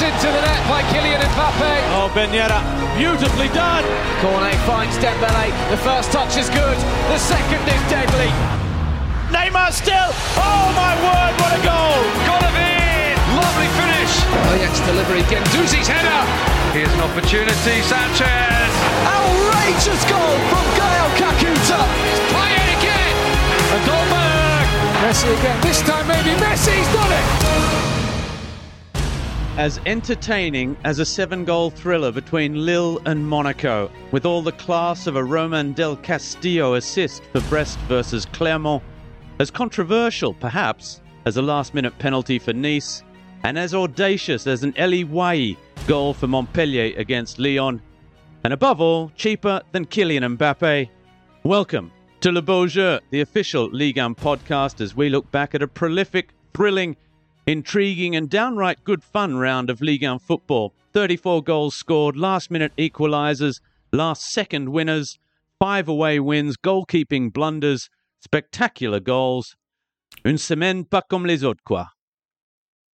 Into the net by Kylian Mbappe. Oh, Ben Yedder, beautifully done. Cornet finds Dembele. The first touch is good. The second is deadly. Neymar still. Oh my word, what a goal! Golovin! Lovely finish. Ajax delivery. Guendouzi's header. Here's an opportunity. Sanchez. Outrageous goal from Gael Kakuta. It's Payet again. And Dolberg. Messi again. This time maybe Messi's done it. As entertaining as a seven goal thriller between Lille and Monaco, with all the class of a Romain Del Castillo assist for Brest versus Clermont, as controversial, perhaps, as a last minute penalty for Nice, and as audacious as an Elye Wahi goal for Montpellier against Lyon, and above all, cheaper than Kylian Mbappe. Welcome to Le Beau Jeu, the official Ligue 1 podcast, as we look back at a prolific, thrilling, intriguing, and downright good fun round of Ligue 1 football. 34 goals scored, last minute equalisers, last second winners, five away wins, goalkeeping blunders, spectacular goals. Une semaine pas comme les autres, quoi.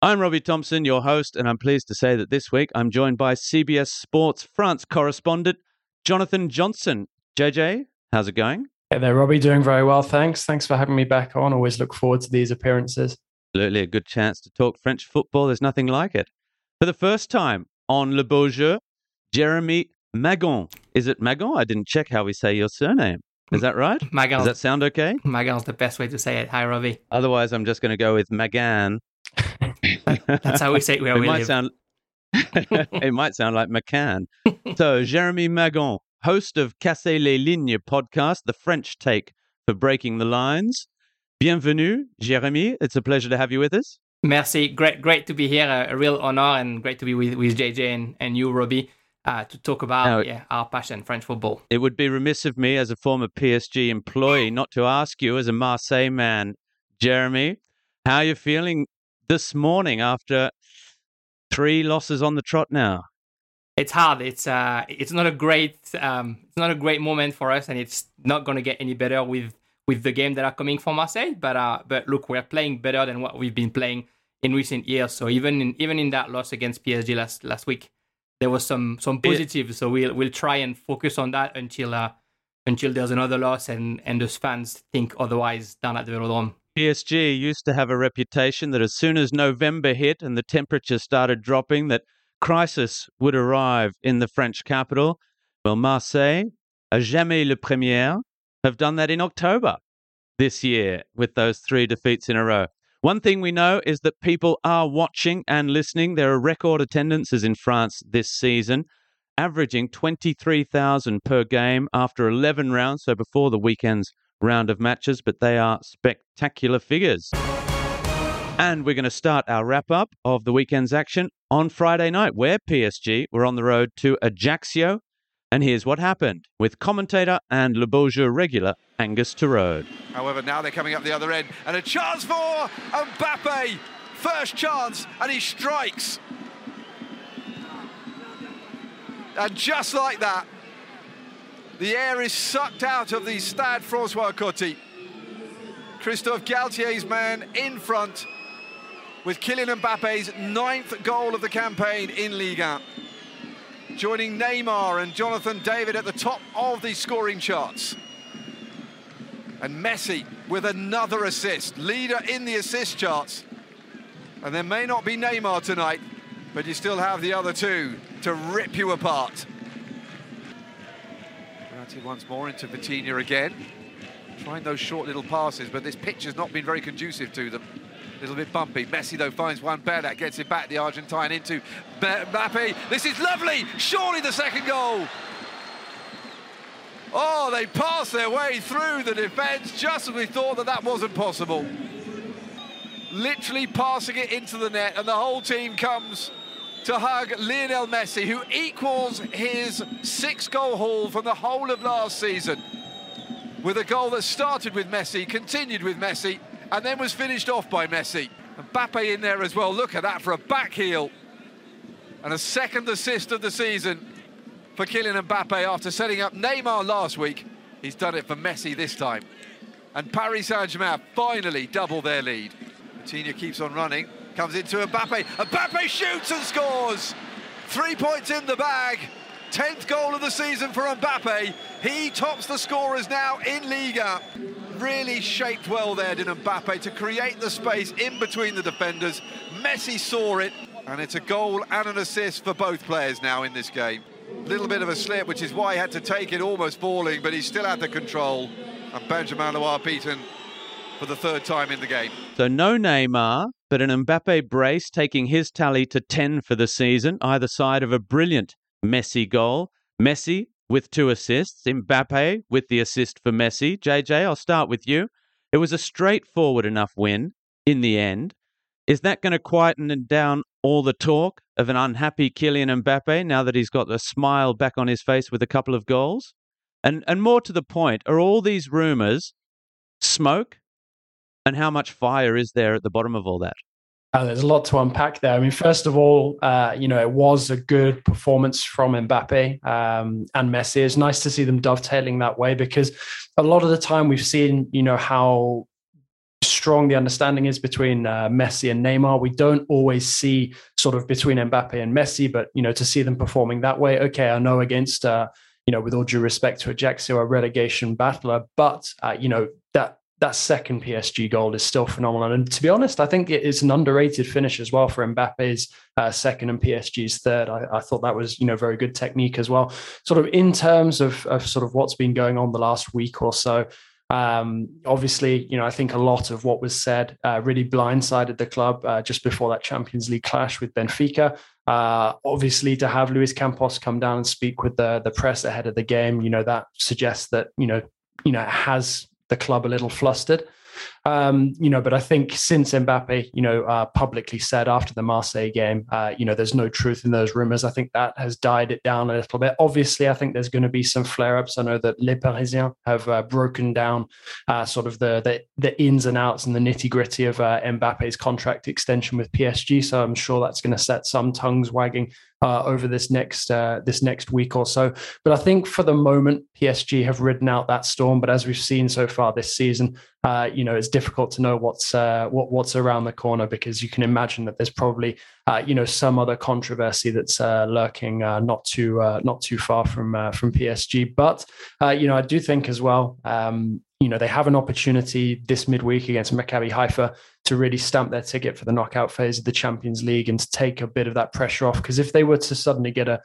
I'm Robbie Thompson, your host, and I'm pleased to say that this week I'm joined by CBS Sports France correspondent Jonathan Johnson. JJ, how's it going? Hey there, Robbie. Doing very well, thanks. Thanks for having me back on. Always look forward to these appearances. Absolutely a good chance to talk French football. There's nothing like it. For the first time on Le Beau Jeu, Jeremy Magon. Is it Magon? I didn't check how we say your surname. Is that right? Magon. Does that sound okay? Magan's the best way to say it. Hi, Robbie. Otherwise, I'm just going to go with Magan. That's how we say it where it we might live. sound it might sound like McCann. so Jeremy Magon, host of Casser les Lignes podcast, the French take for breaking the lines. Bienvenue, Jeremy. It's a pleasure to have you with us. Merci. Great, great to be here. A, a real honor and great to be with, with JJ and, and you, Robbie, uh, to talk about Now- yeah, our passion, French football. It would be remiss of me as a former PSG employee not to ask you, as a Marseille man, Jeremy, how you're feeling this morning after three losses on the trot now. It's hard. It's uh, it's not a great um, it's not a great moment for us, and it's not going to get any better with with the game that are coming for Marseille. But uh, but look, we're playing better than what we've been playing in recent years. So even in even in that loss against PSG last last week, there was some some positives. So we'll we'll try and focus on that until uh, until there's another loss and and those fans think otherwise down at the Velodrome. PSG used to have a reputation that as soon as November hit and the temperature started dropping, that crisis would arrive in the French capital. Well, Marseille, à jamais le premier, have done that in October this year with those three defeats in a row. One thing we know is that people are watching and listening. There are record attendances in France this season, averaging 23,000 per game after 11 rounds, so before the weekend's round of matches, but they are spectacular figures. And we're going to start our wrap up of the weekend's action on Friday night, where PSG were on the road to Ajaccio. And here's what happened with commentator and Le Beau Jeu regular Angus Turode. However, now they're coming up the other end, and a chance for Mbappe. First chance, and he strikes. And just like that, the air is sucked out of the Stade Francois Coty. Christophe Galtier's man in front with Kylian Mbappe's ninth goal of the campaign in Liga. Joining Neymar and Jonathan David at the top of the scoring charts. And Messi with another assist, leader in the assist charts. And there may not be Neymar tonight, but you still have the other two to rip you apart. Verratti once more into Vitinha again. Trying those short little passes, but this pitch has not been very conducive to them. A little bit bumpy. Messi, though, finds one better, that gets it back, the Argentine, into Mbappe. This is lovely! Surely the second goal! Oh, they pass their way through the defence just as we thought that that wasn't possible. Literally passing it into the net, and the whole team comes to hug Lionel Messi, who equals his six goal haul from the whole of last season. With a goal that started with Messi, continued with Messi, and then was finished off by Messi. And Mbappe in there as well. Look at that for a back heel. And a second assist of the season for Kylian Mbappe after setting up Neymar last week. He's done it for Messi this time. And Paris Saint-Germain finally double their lead. Coutinho keeps on running. Comes into Mbappe. Mbappe shoots and scores. Three points in the bag. 10th goal of the season for Mbappe. He tops the scorers now in Liga. Really shaped well there, did Mbappe, to create the space in between the defenders. Messi saw it, and it's a goal and an assist for both players now in this game. Little bit of a slip, which is why he had to take it almost falling, but he still had the control. And Benjamin Leroy beaten for the third time in the game. So no Neymar, but an Mbappe brace taking his tally to 10 for the season, either side of a brilliant Messi goal. Messi with two assists, Mbappe with the assist for Messi. JJ, I'll start with you. It was a straightforward enough win in the end. Is that going to quieten down all the talk of an unhappy Kylian Mbappe now that he's got a smile back on his face with a couple of goals? And and more to the point, are all these rumors smoke? And how much fire is there at the bottom of all that? Uh, there's a lot to unpack there. I mean, first of all, uh, you know, it was a good performance from Mbappe um, and Messi. It's nice to see them dovetailing that way because a lot of the time we've seen, you know, how strong the understanding is between uh, Messi and Neymar. We don't always see sort of between Mbappe and Messi, but you know, to see them performing that way, okay, I know against. Uh, you know, with all due respect to Ajaccio, a relegation battler, but uh, you know that second PSG goal is still phenomenal. And to be honest, I think it is an underrated finish as well for Mbappe's uh, second and PSG's third. I, I, thought that was, you know, very good technique as well. Sort of in terms of, of sort of what's been going on the last week or so. Um, obviously, you know, I think a lot of what was said uh, really blindsided the club uh, just before that Champions League clash with Benfica. Uh, obviously, to have Luis Campos come down and speak with the the press ahead of the game, you know, that suggests that you know, you know, has the club a little flustered. Um, you know, but I think since Mbappe, you know, uh, publicly said after the Marseille game, uh, you know, there's no truth in those rumors. I think that has died it down a little bit. Obviously, I think there's going to be some flare-ups. I know that Le Parisien have uh, broken down uh, sort of the, the, the ins and outs and the nitty-gritty of uh, Mbappe's contract extension with PSG. So I'm sure that's going to set some tongues wagging uh, over this next uh, this next week or so. But I think for the moment, PSG have ridden out that storm. But as we've seen so far this season, uh, you know, it's difficult to know what's uh, what what's around the corner because you can imagine that there's probably uh, you know some other controversy that's lurking not too not too far from from PSG. But you know, I do think as well. Um, you know, they have an opportunity this midweek against Maccabi Haifa to really stamp their ticket for the knockout phase of the Champions League and to take a bit of that pressure off. Because if they were to suddenly get a,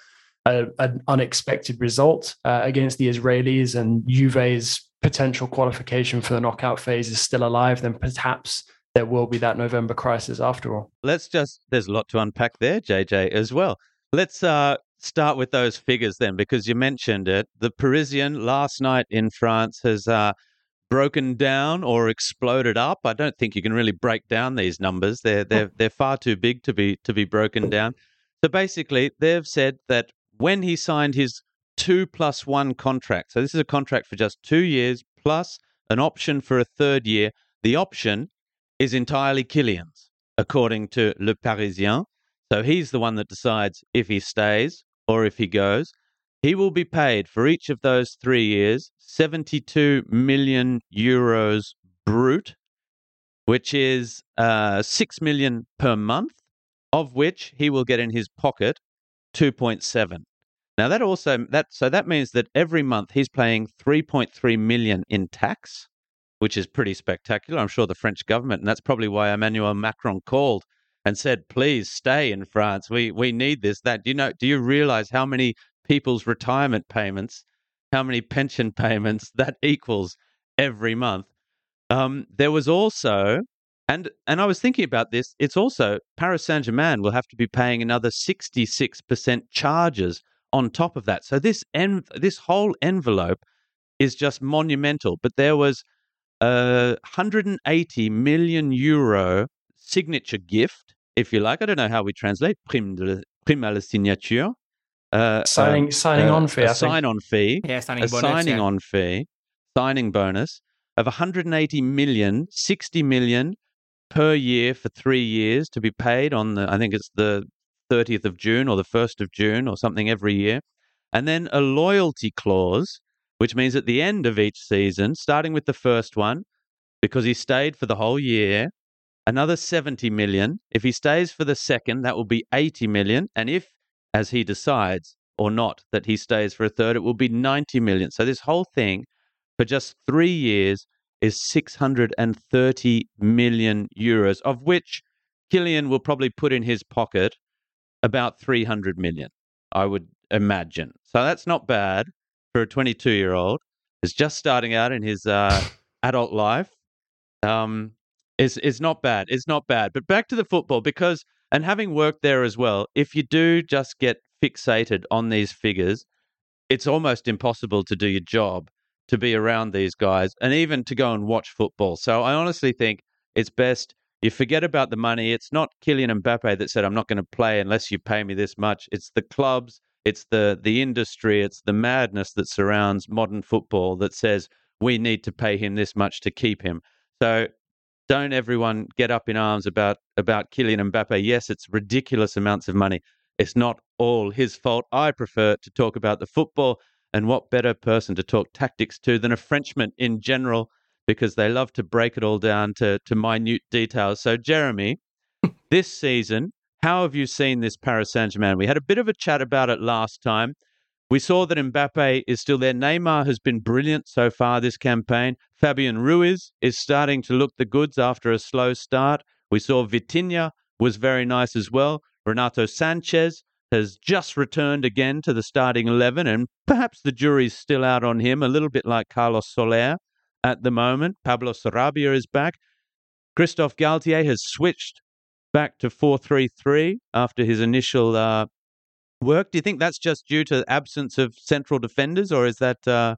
a an unexpected result against the Israelis and Juve's potential qualification for the knockout phase is still alive, then perhaps there will be that November crisis after all. Let's just, there's a lot to unpack there, JJ, as well. Let's uh, start with those figures then, because you mentioned it. The Parisian last night in France has uh, broken down or exploded up. I don't think you can really break down these numbers. They're, oh. they're, they're far too big to be, to be broken oh. down. So basically, they've said that when he signed his two plus one contract. So this is a contract for just two years plus an option for a third year. The option is entirely Kylian's, according to Le Parisien. So he's the one that decides if he stays or if he goes. He will be paid for each of those three years 72 million euros brut, which is uh, 6 million per month, of which he will get in his pocket 2.7. Now that also that so that means that every month he's paying 3.3 million in tax, which is pretty spectacular. I'm sure the French government, and that's probably why Emmanuel Macron called and said, "Please stay in France. We we need this." That do you know? Do you realize how many people's retirement payments, how many pension payments that equals every month? Um, there was also, and and I was thinking about this. It's also Paris Saint Germain will have to be paying another 66% charges on top of that. So this en- this whole envelope is just monumental. But there was a 180 million euro signature gift, if you like. I don't know how we translate prime, de, prime à la signature. Uh, signing uh, signing uh, on fee. A sign on fee. Yeah, signing a bonus, signing yeah. on fee. Signing bonus of 180 million, 60 million per year for three years to be paid on the. I think it's the 30th of June or the 1st of June or something every year. And then a loyalty clause, which means at the end of each season, starting with the first one, because he stayed for the whole year, another 70 million. If he stays for the second, that will be 80 million. And if, as he decides or not, that he stays for a third, it will be 90 million. So this whole thing for just three years is 630 million euros, of which Kylian will probably put in his pocket about 300 million, I would imagine. So that's not bad for a 22 year old. Is just starting out in his uh, adult life. Um, is is not bad. It's not bad. But back to the football because and having worked there as well, if you do just get fixated on these figures, it's almost impossible to do your job to be around these guys and even to go and watch football. So I honestly think it's best you forget about the money. It's not Kylian Mbappe that said I'm not going to play unless you pay me this much. It's the clubs, it's the the industry, it's the madness that surrounds modern football that says we need to pay him this much to keep him. So don't everyone get up in arms about about Kylian Mbappe. Yes, it's ridiculous amounts of money. It's not all his fault. I prefer to talk about the football, and what better person to talk tactics to than a Frenchman in general, because they love to break it all down to to minute details. So, Jeremy, this season, how have you seen this Paris Saint Germain? We had a bit of a chat about it last time. We saw that Mbappe is still there. Neymar has been brilliant so far this campaign. Fabian Ruiz is starting to look the goods after a slow start. We saw Vitinha was very nice as well. Renato Sanches has just returned again to the starting 11, and perhaps the jury's still out on him, a little bit like Carlos Soler at the moment. Pablo Sarabia is back. Christophe Galtier has switched back to 4 3 3 after his initial uh, work. Do you think that's just due to absence of central defenders, or is that uh,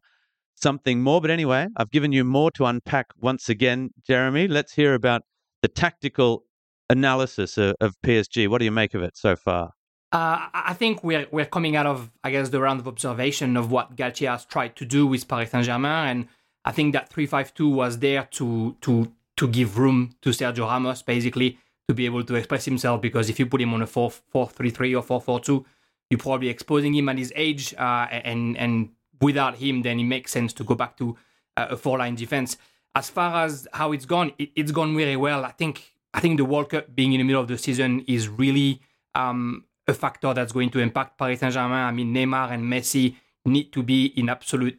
something more? But anyway, I've given you more to unpack once again, Jeremy. Let's hear about the tactical analysis of, of PSG. What do you make of it so far? Uh, I think we're we're coming out of I guess the round of observation of what Galtier has tried to do with Paris Saint Germain, and I think that three five two was there to to to give room to Sergio Ramos basically to be able to express himself because if you put him on a 4 4 3 3 or 4 4 2 you're probably exposing him at his age, uh, and and without him, then it makes sense to go back to uh, a four line defense. As far as how it's gone, it, has gone really well. I think I think the World Cup being in the middle of the season is really um, a factor that's going to impact Paris Saint Germain. I mean, Neymar and Messi need to be in absolute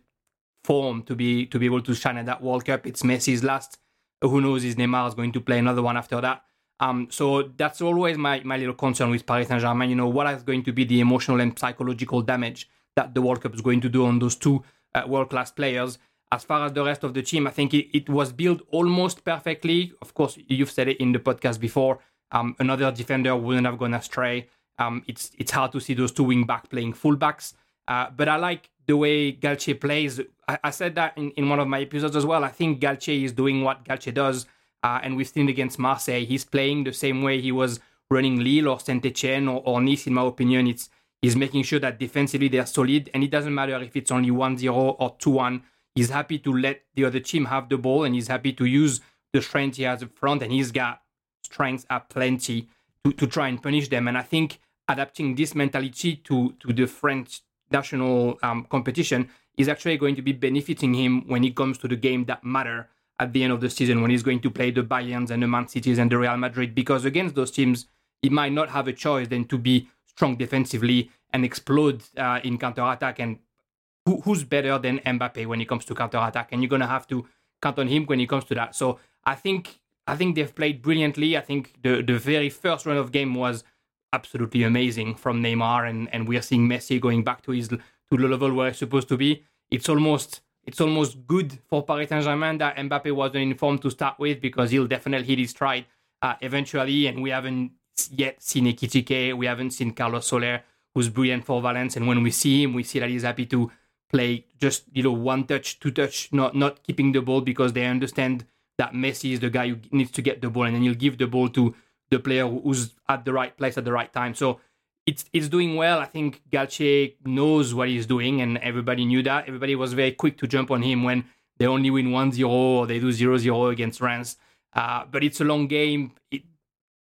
form to be to be able to shine at that World Cup. It's Messi's last. Who knows? Is Neymar is going to play another one after that? Um, so that's always my, my little concern with Paris Saint Germain. You know, what is going to be the emotional and psychological damage that the World Cup is going to do on those two uh, world class players. As far as the rest of the team, I think it, it, was built almost perfectly. Of course, you've said it in the podcast before. Um, another defender wouldn't have gone astray. Um, it's it's hard to see those two wing back playing fullbacks. Uh, but I like the way Galtier plays. I, I said that in, in one of my episodes as well. I think Galtier is doing what Galtier does uh, and we've seen against Marseille, he's playing the same way he was running Lille or Saint Etienne or, or Nice, in my opinion. It's He's making sure that defensively they're solid, and it doesn't matter if it's only 1 0 or 2 1. He's happy to let the other team have the ball, and he's happy to use the strength he has up front, and he's got strengths at plenty to, to try and punish them. And I think adapting this mentality to, to the French national um, competition is actually going to be benefiting him when it comes to the game that matter at the end of the season when he's going to play the Bayerns and the Man Cities and the Real Madrid because against those teams he might not have a choice than to be strong defensively and explode uh, in counter attack and who, who's better than Mbappe when it comes to counter attack and you're gonna have to count on him when it comes to that. So I think I think they've played brilliantly. I think the the very first run of game was absolutely amazing from Neymar. And and we're seeing Messi going back to his to the level where he's supposed to be. It's almost it's almost good for Paris Saint Germain that Mbappe wasn't informed to start with because he'll definitely hit his stride uh, eventually. And we haven't yet seen Ekitike, we haven't seen Carlos Soler, who's brilliant for Valence. And when we see him, we see that he's happy to play just you know one touch, two touch, not not keeping the ball because they understand that Messi is the guy who needs to get the ball, and then he'll give the ball to the player who's at the right place at the right time. So it's it's doing well. I think Galtier knows what he's doing, and everybody knew that. Everybody was very quick to jump on him when they only win 1-0 or they do 0-0 against Rennes. Uh, but it's a long game. It,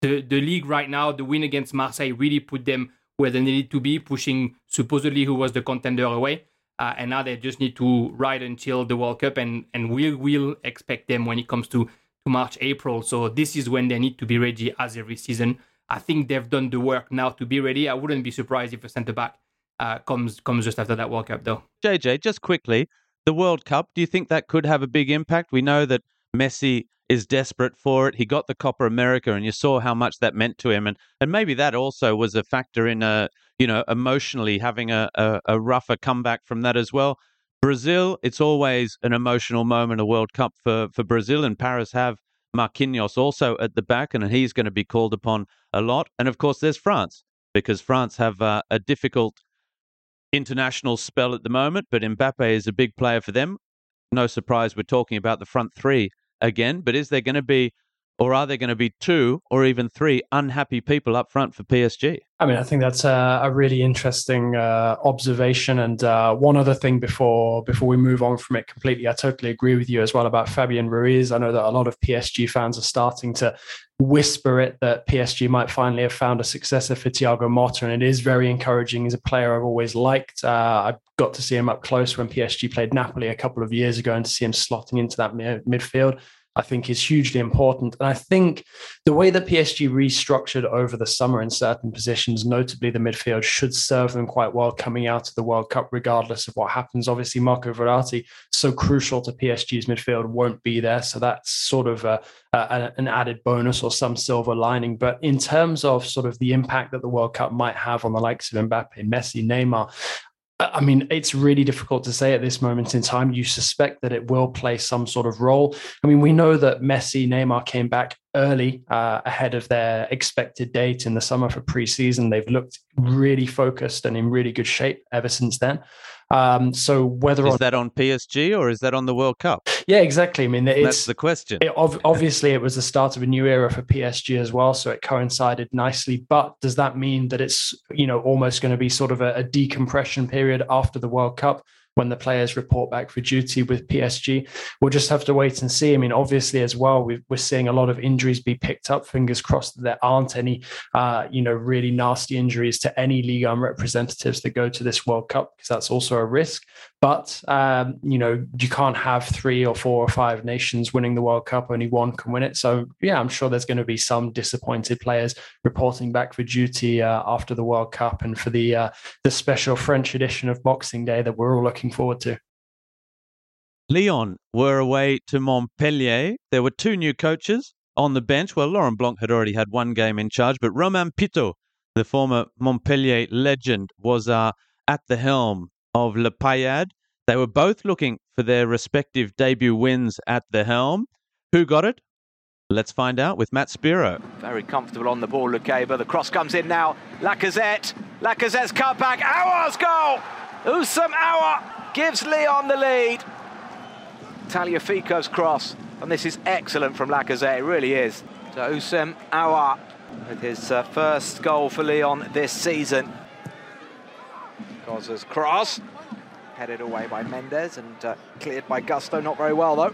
the the league right now, the win against Marseille really put them where they needed to be, pushing supposedly who was the contender away. Uh, and now they just need to ride until the World Cup, and and we will expect them when it comes to to March, April. So this is when they need to be ready as every season. I think they've done the work now to be ready. I wouldn't be surprised if a centre back uh, comes comes just after that World Cup, though. JJ, just quickly, the World Cup. Do you think that could have a big impact? We know that Messi is desperate for it. He got the Copa America, and you saw how much that meant to him, and and maybe that also was a factor in a you know emotionally having a, a, a rougher comeback from that as well. Brazil, it's always an emotional moment, a World Cup for for Brazil, and Paris have Marquinhos also at the back, and he's going to be called upon a lot. And of course, there's France because France have uh, a difficult international spell at the moment, but Mbappe is a big player for them. No surprise, we're talking about the front three again. But is there going to be, or are there going to be two or even three unhappy people up front for PSG? I mean, I think that's a, a really interesting uh, observation. And uh, one other thing before before we move on from it completely, I totally agree with you as well about Fabian Ruiz. I know that a lot of PSG fans are starting to whisper it that PSG might finally have found a successor for Thiago Motta, and it is very encouraging. He's a player I've always liked. Uh, I got to see him up close when PSG played Napoli a couple of years ago, and to see him slotting into that midfield I think is hugely important. And I think the way that PSG restructured over the summer in certain positions, notably the midfield, should serve them quite well coming out of the World Cup, regardless of what happens. Obviously, Marco Verratti, so crucial to PSG's midfield, won't be there. So that's sort of a, a, an added bonus or some silver lining. But in terms of sort of the impact that the World Cup might have on the likes of Mbappe, Messi, Neymar, I mean, it's really difficult to say at this moment in time. You suspect that it will play some sort of role. I mean, we know that Messi, Neymar came back early uh, ahead of their expected date in the summer for preseason. They've looked really focused and in really good shape ever since then. Um, so whether is on, that on PSG or is that on the World Cup? Yeah, exactly. I mean, that's the question. It, obviously, it was the start of a new era for PSG as well, so it coincided nicely. But does that mean that it's you know almost going to be sort of a, a decompression period after the World Cup? When the players report back for duty with PSG. We'll just have to wait and see. I mean, obviously, as well, we are seeing a lot of injuries be picked up. Fingers crossed that there aren't any, uh, you know, really nasty injuries to any Ligue 1 representatives that go to this World Cup, because that's also a risk. But um, you know, you can't have three or four or five nations winning the World Cup. Only one can win it. So yeah, I'm sure there's going to be some disappointed players reporting back for duty uh, after the World Cup and for the uh, the special French edition of Boxing Day that we're all looking forward to. Lyon were away to Montpellier. There were two new coaches on the bench. Well, Laurent Blanc had already had one game in charge, but Romain Pitau, the former Montpellier legend, was uh, at the helm of La Paillade. They were both looking for their respective debut wins at the helm. Who got it? Let's find out with Matt Spiro. Very comfortable on the ball, Lukeba. The cross comes in now. Lacazette. Lacazette's cut back. Aouar's goal! Houssem Aouar gives Lyon the lead. Tagliafico's cross. And this is excellent from Lacazette. It really is. So Houssem Aouar with his uh, first goal for Lyon this season. Gozza's cross, headed away by Mendes and uh, cleared by Gusto, not very well though.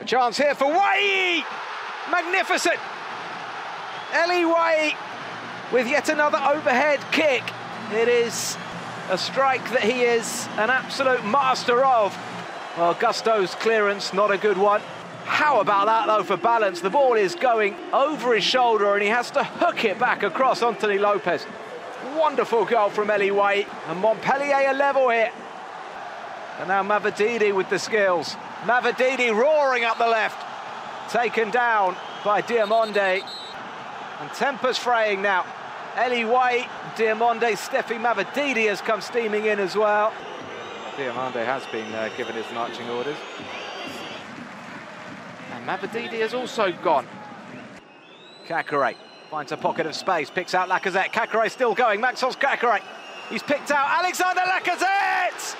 A chance here for Wahi! Magnificent! Elye Wahi with yet another overhead kick. It is a strike that he is an absolute master of. Well, Gusto's clearance, not a good one. How about that, though, for balance? The ball is going over his shoulder and he has to hook it back across Anthony Lopes. Wonderful goal from Elye Wahi. And Montpellier are level here. And now Mavididi with the skills. Mavididi roaring up the left. Taken down by Diomande. And tempers fraying now. Elye Wahi, Diomande, Stephy Mavididi has come steaming in as well. Diomande has been uh, given his marching orders. And Mavididi has also gone. Caqueret Finds a pocket of space, picks out Lacazette. Caqueret still going. Maxence Caqueret. He's picked out Alexander Lacazette!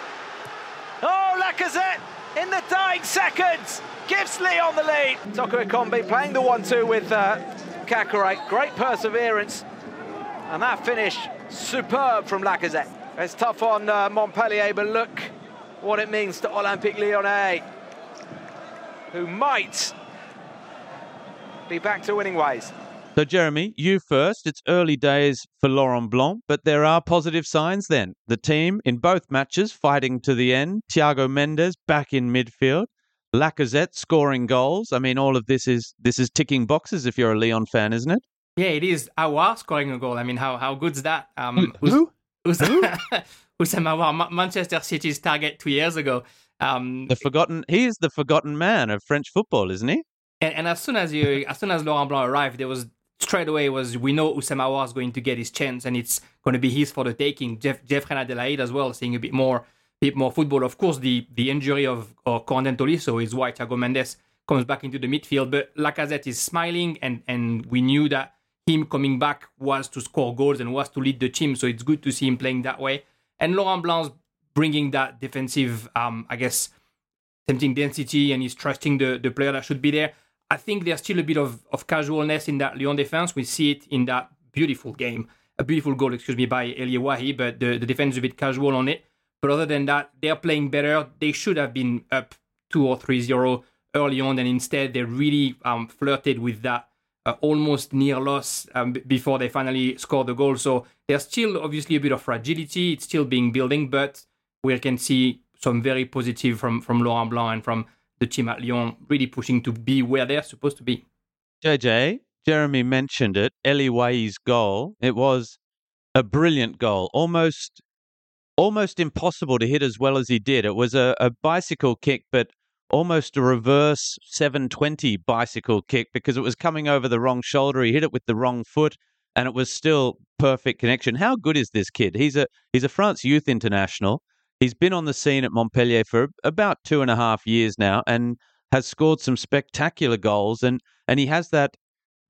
Oh, Lacazette in the dying seconds gives Lyon the lead. Toko Ekambi playing the 1-2 with uh, Caqueret. Great perseverance. And that finish, superb from Lacazette. It's tough on uh, Montpellier, but look what it means to Olympique Lyonnais, who might be back to winning ways. So, Jeremy, you first. It's early days for Laurent Blanc, but there are positive signs then. The team in both matches fighting to the end. Thiago Mendes back in midfield. Lacazette scoring goals. I mean, all of this is this is ticking boxes if you're a Lyon fan, isn't it? Yeah, it is. Aouar scoring a goal. I mean, how how good's that? Um, Who? Who's, Who? Houssem Aouar, Manchester City's target two years ago. Um, the forgotten. He is the forgotten man of French football, isn't he? And, and as soon as you, as soon as Laurent Blanc arrived, there was straight away was we know Aouar is going to get his chance, and it's going to be his for the taking. Jeff Jeff Adelaide as well, seeing a bit more bit more football. Of course, the the injury of Corentin Tolisso is why Thiago Mendes comes back into the midfield. But Lacazette is smiling, and and we knew that him coming back was to score goals and was to lead the team. So it's good to see him playing that way. And Laurent Blanc's bringing that defensive, um, I guess, tempting density, and he's trusting the the player that should be there. I think there's still a bit of, of casualness in that Lyon defense. We see it in that beautiful game, a beautiful goal, excuse me, by Elye Wahi, but the, the defense is a bit casual on it. But other than that, they're playing better. They should have been up 2 or 3 0 early on, and instead they really um, flirted with that uh, almost near loss um, before they finally scored the goal. So there's still obviously a bit of fragility. It's still being building, but we can see some very positive from, from Laurent Blanc and from the team at Lyon really pushing to be where they're supposed to be. JJ, Jeremy mentioned it. Elye Wahi's goal. It was a brilliant goal, almost almost impossible to hit as well as he did. It was a, a bicycle kick, but almost a reverse 720 bicycle kick because it was coming over the wrong shoulder. He hit it with the wrong foot, and it was still perfect connection. How good is this kid? He's a he's a France youth international. He's been on the scene at Montpellier for about two and a half years now and has scored some spectacular goals. And, and he has that,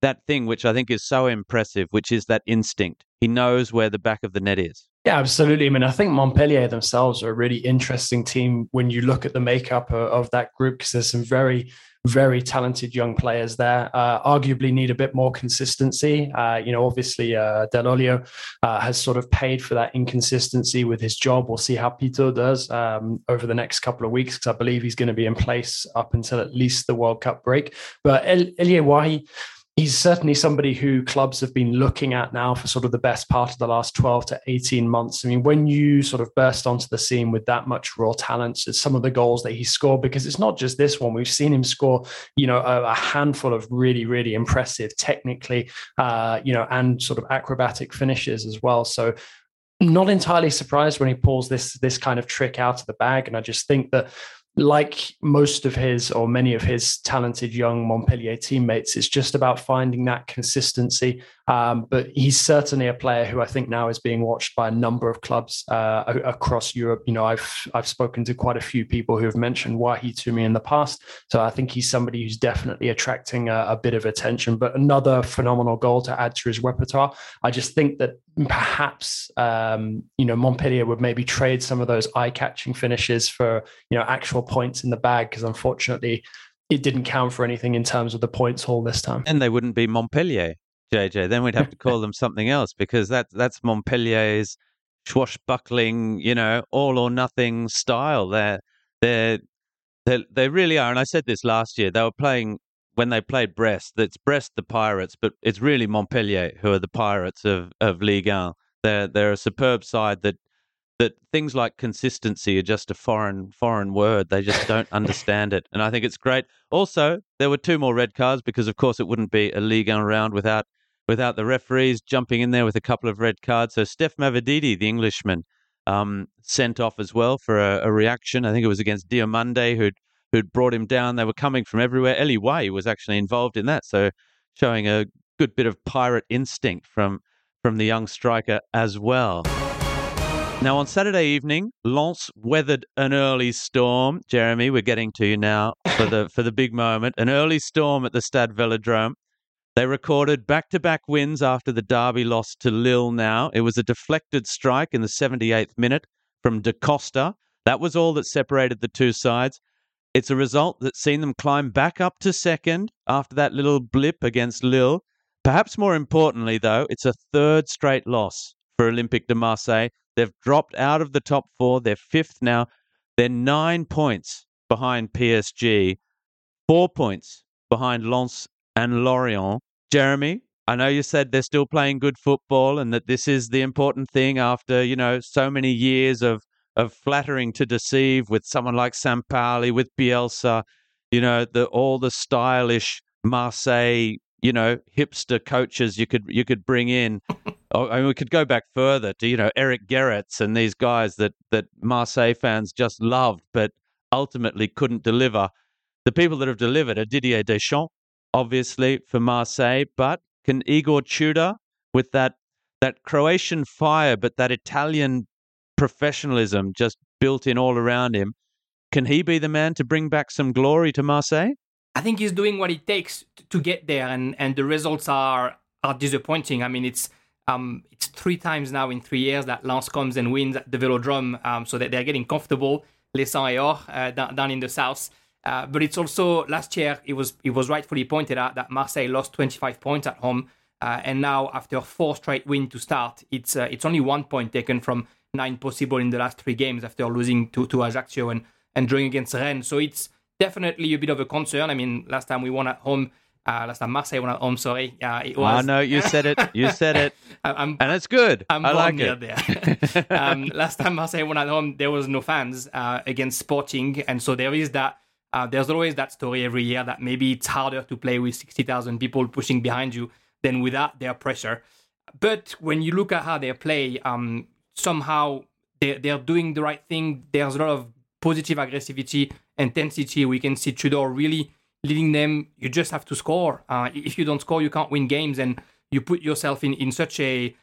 that thing which I think is so impressive, which is that instinct. He knows where the back of the net is. Yeah, absolutely. I mean, I think Montpellier themselves are a really interesting team when you look at the makeup of, of that group because there's some very very talented young players there. Uh, arguably need a bit more consistency. Uh, you know, obviously uh, Dall'Oglio uh, has sort of paid for that inconsistency with his job. We'll see how Pitau does um, over the next couple of weeks because I believe he's going to be in place up until at least the World Cup break. But El- Elye Wahi he's certainly somebody who clubs have been looking at now for sort of the best part of the last 12 to 18 months. I mean, when you sort of burst onto the scene with that much raw talent, it's some of the goals that he scored, because it's not just this one. We've seen him score, you know, a, a handful of really, really impressive technically, uh, you know, and sort of acrobatic finishes as well. So not entirely surprised when he pulls this this kind of trick out of the bag. And I just think that like most of his or many of his talented young Montpellier teammates, it's just about finding that consistency. Um, but he's certainly a player who I think now is being watched by a number of clubs uh, across Europe. You know, I've I've spoken to quite a few people who have mentioned Wahi to me in the past, so I think he's somebody who's definitely attracting a, a bit of attention. But another phenomenal goal to add to his repertoire. I just think that perhaps um, you know Montpellier would maybe trade some of those eye-catching finishes for you know actual points in the bag because unfortunately it didn't count for anything in terms of the points haul this time. And they wouldn't be Montpellier, JJ. Then we'd have to call them something else because that that's Montpellier's swashbuckling, you know, all or nothing style. They're they're they they really are. And I said this last year. They were playing when they played Brest, that's Brest the Pirates, but it's really Montpellier who are the Pirates of, of Ligue 1. They're they're a superb side that that things like consistency are just a foreign foreign word. They just don't understand it, and I think it's great. Also, there were two more red cards because, of course, it wouldn't be a Ligue 1 round without without the referees jumping in there with a couple of red cards. So Steph Mavididi, the Englishman, um, sent off as well for a, a reaction. I think it was against Diomande, who'd who'd brought him down. They were coming from everywhere. Elye Wahi was actually involved in that, so showing a good bit of pirate instinct from from the young striker as well. Now on Saturday evening, Lens weathered an early storm. Jeremy, we're getting to you now for the for the big moment. An early storm at the Stade Velodrome. They recorded back-to-back wins after the derby loss to Lille. Now it was a deflected strike in the 78th minute from Da Costa. That was all that separated the two sides. It's a result that's seen them climb back up to second after that little blip against Lille. Perhaps more importantly, though, it's a third straight loss for Olympique de Marseille. They've dropped out of the top four. They're fifth now. They're nine points behind PSG, four points behind Lens and Lorient. Jeremy, I know you said they're still playing good football and that this is the important thing after, you know, so many years of of flattering to deceive with someone like Sampaoli, with Bielsa. you know, the all the stylish Marseille, you know, hipster coaches you could you could bring in. Oh, I mean, we could go back further to you know Eric Gerets and these guys that that Marseille fans just loved, but ultimately couldn't deliver. The people that have delivered are Didier Deschamps, obviously for Marseille, but can Igor Tudor with that that Croatian fire, but that Italian professionalism just built in all around him. Can he be the man to bring back some glory to Marseille? I think he's doing what it takes to get there, and, and the results are are disappointing. I mean, it's um, it's three times now in three years that Lens comes and wins at the Velodrome, um, so that they're getting comfortable. Les Saint uh, down, down in the south. Uh, but it's also last year it was it was rightfully pointed out that Marseille lost 25 points at home, uh, and now after four straight wins to start, it's uh, it's only one point taken from nine possible in the last three games after losing to, to Ajaccio and, and drawing against Rennes. So it's definitely a bit of a concern. I mean, last time we won at home, uh, last time Marseille won at home, sorry. Uh, it was... Oh, no, you said it. You said it. And it's good. I'm I like it. There. um, last time Marseille won at home, there was no fans uh, against Sporting. And so there is that. Uh, there's always that story every year that maybe it's harder to play with 60,000 people pushing behind you than without their pressure. But when you look at how they play, um, somehow they're, they're doing the right thing. There's a lot of positive aggressivity, intensity. We can see Tudor really leading them. You just have to score. Uh, if you don't score, you can't win games, and you put yourself in, in such a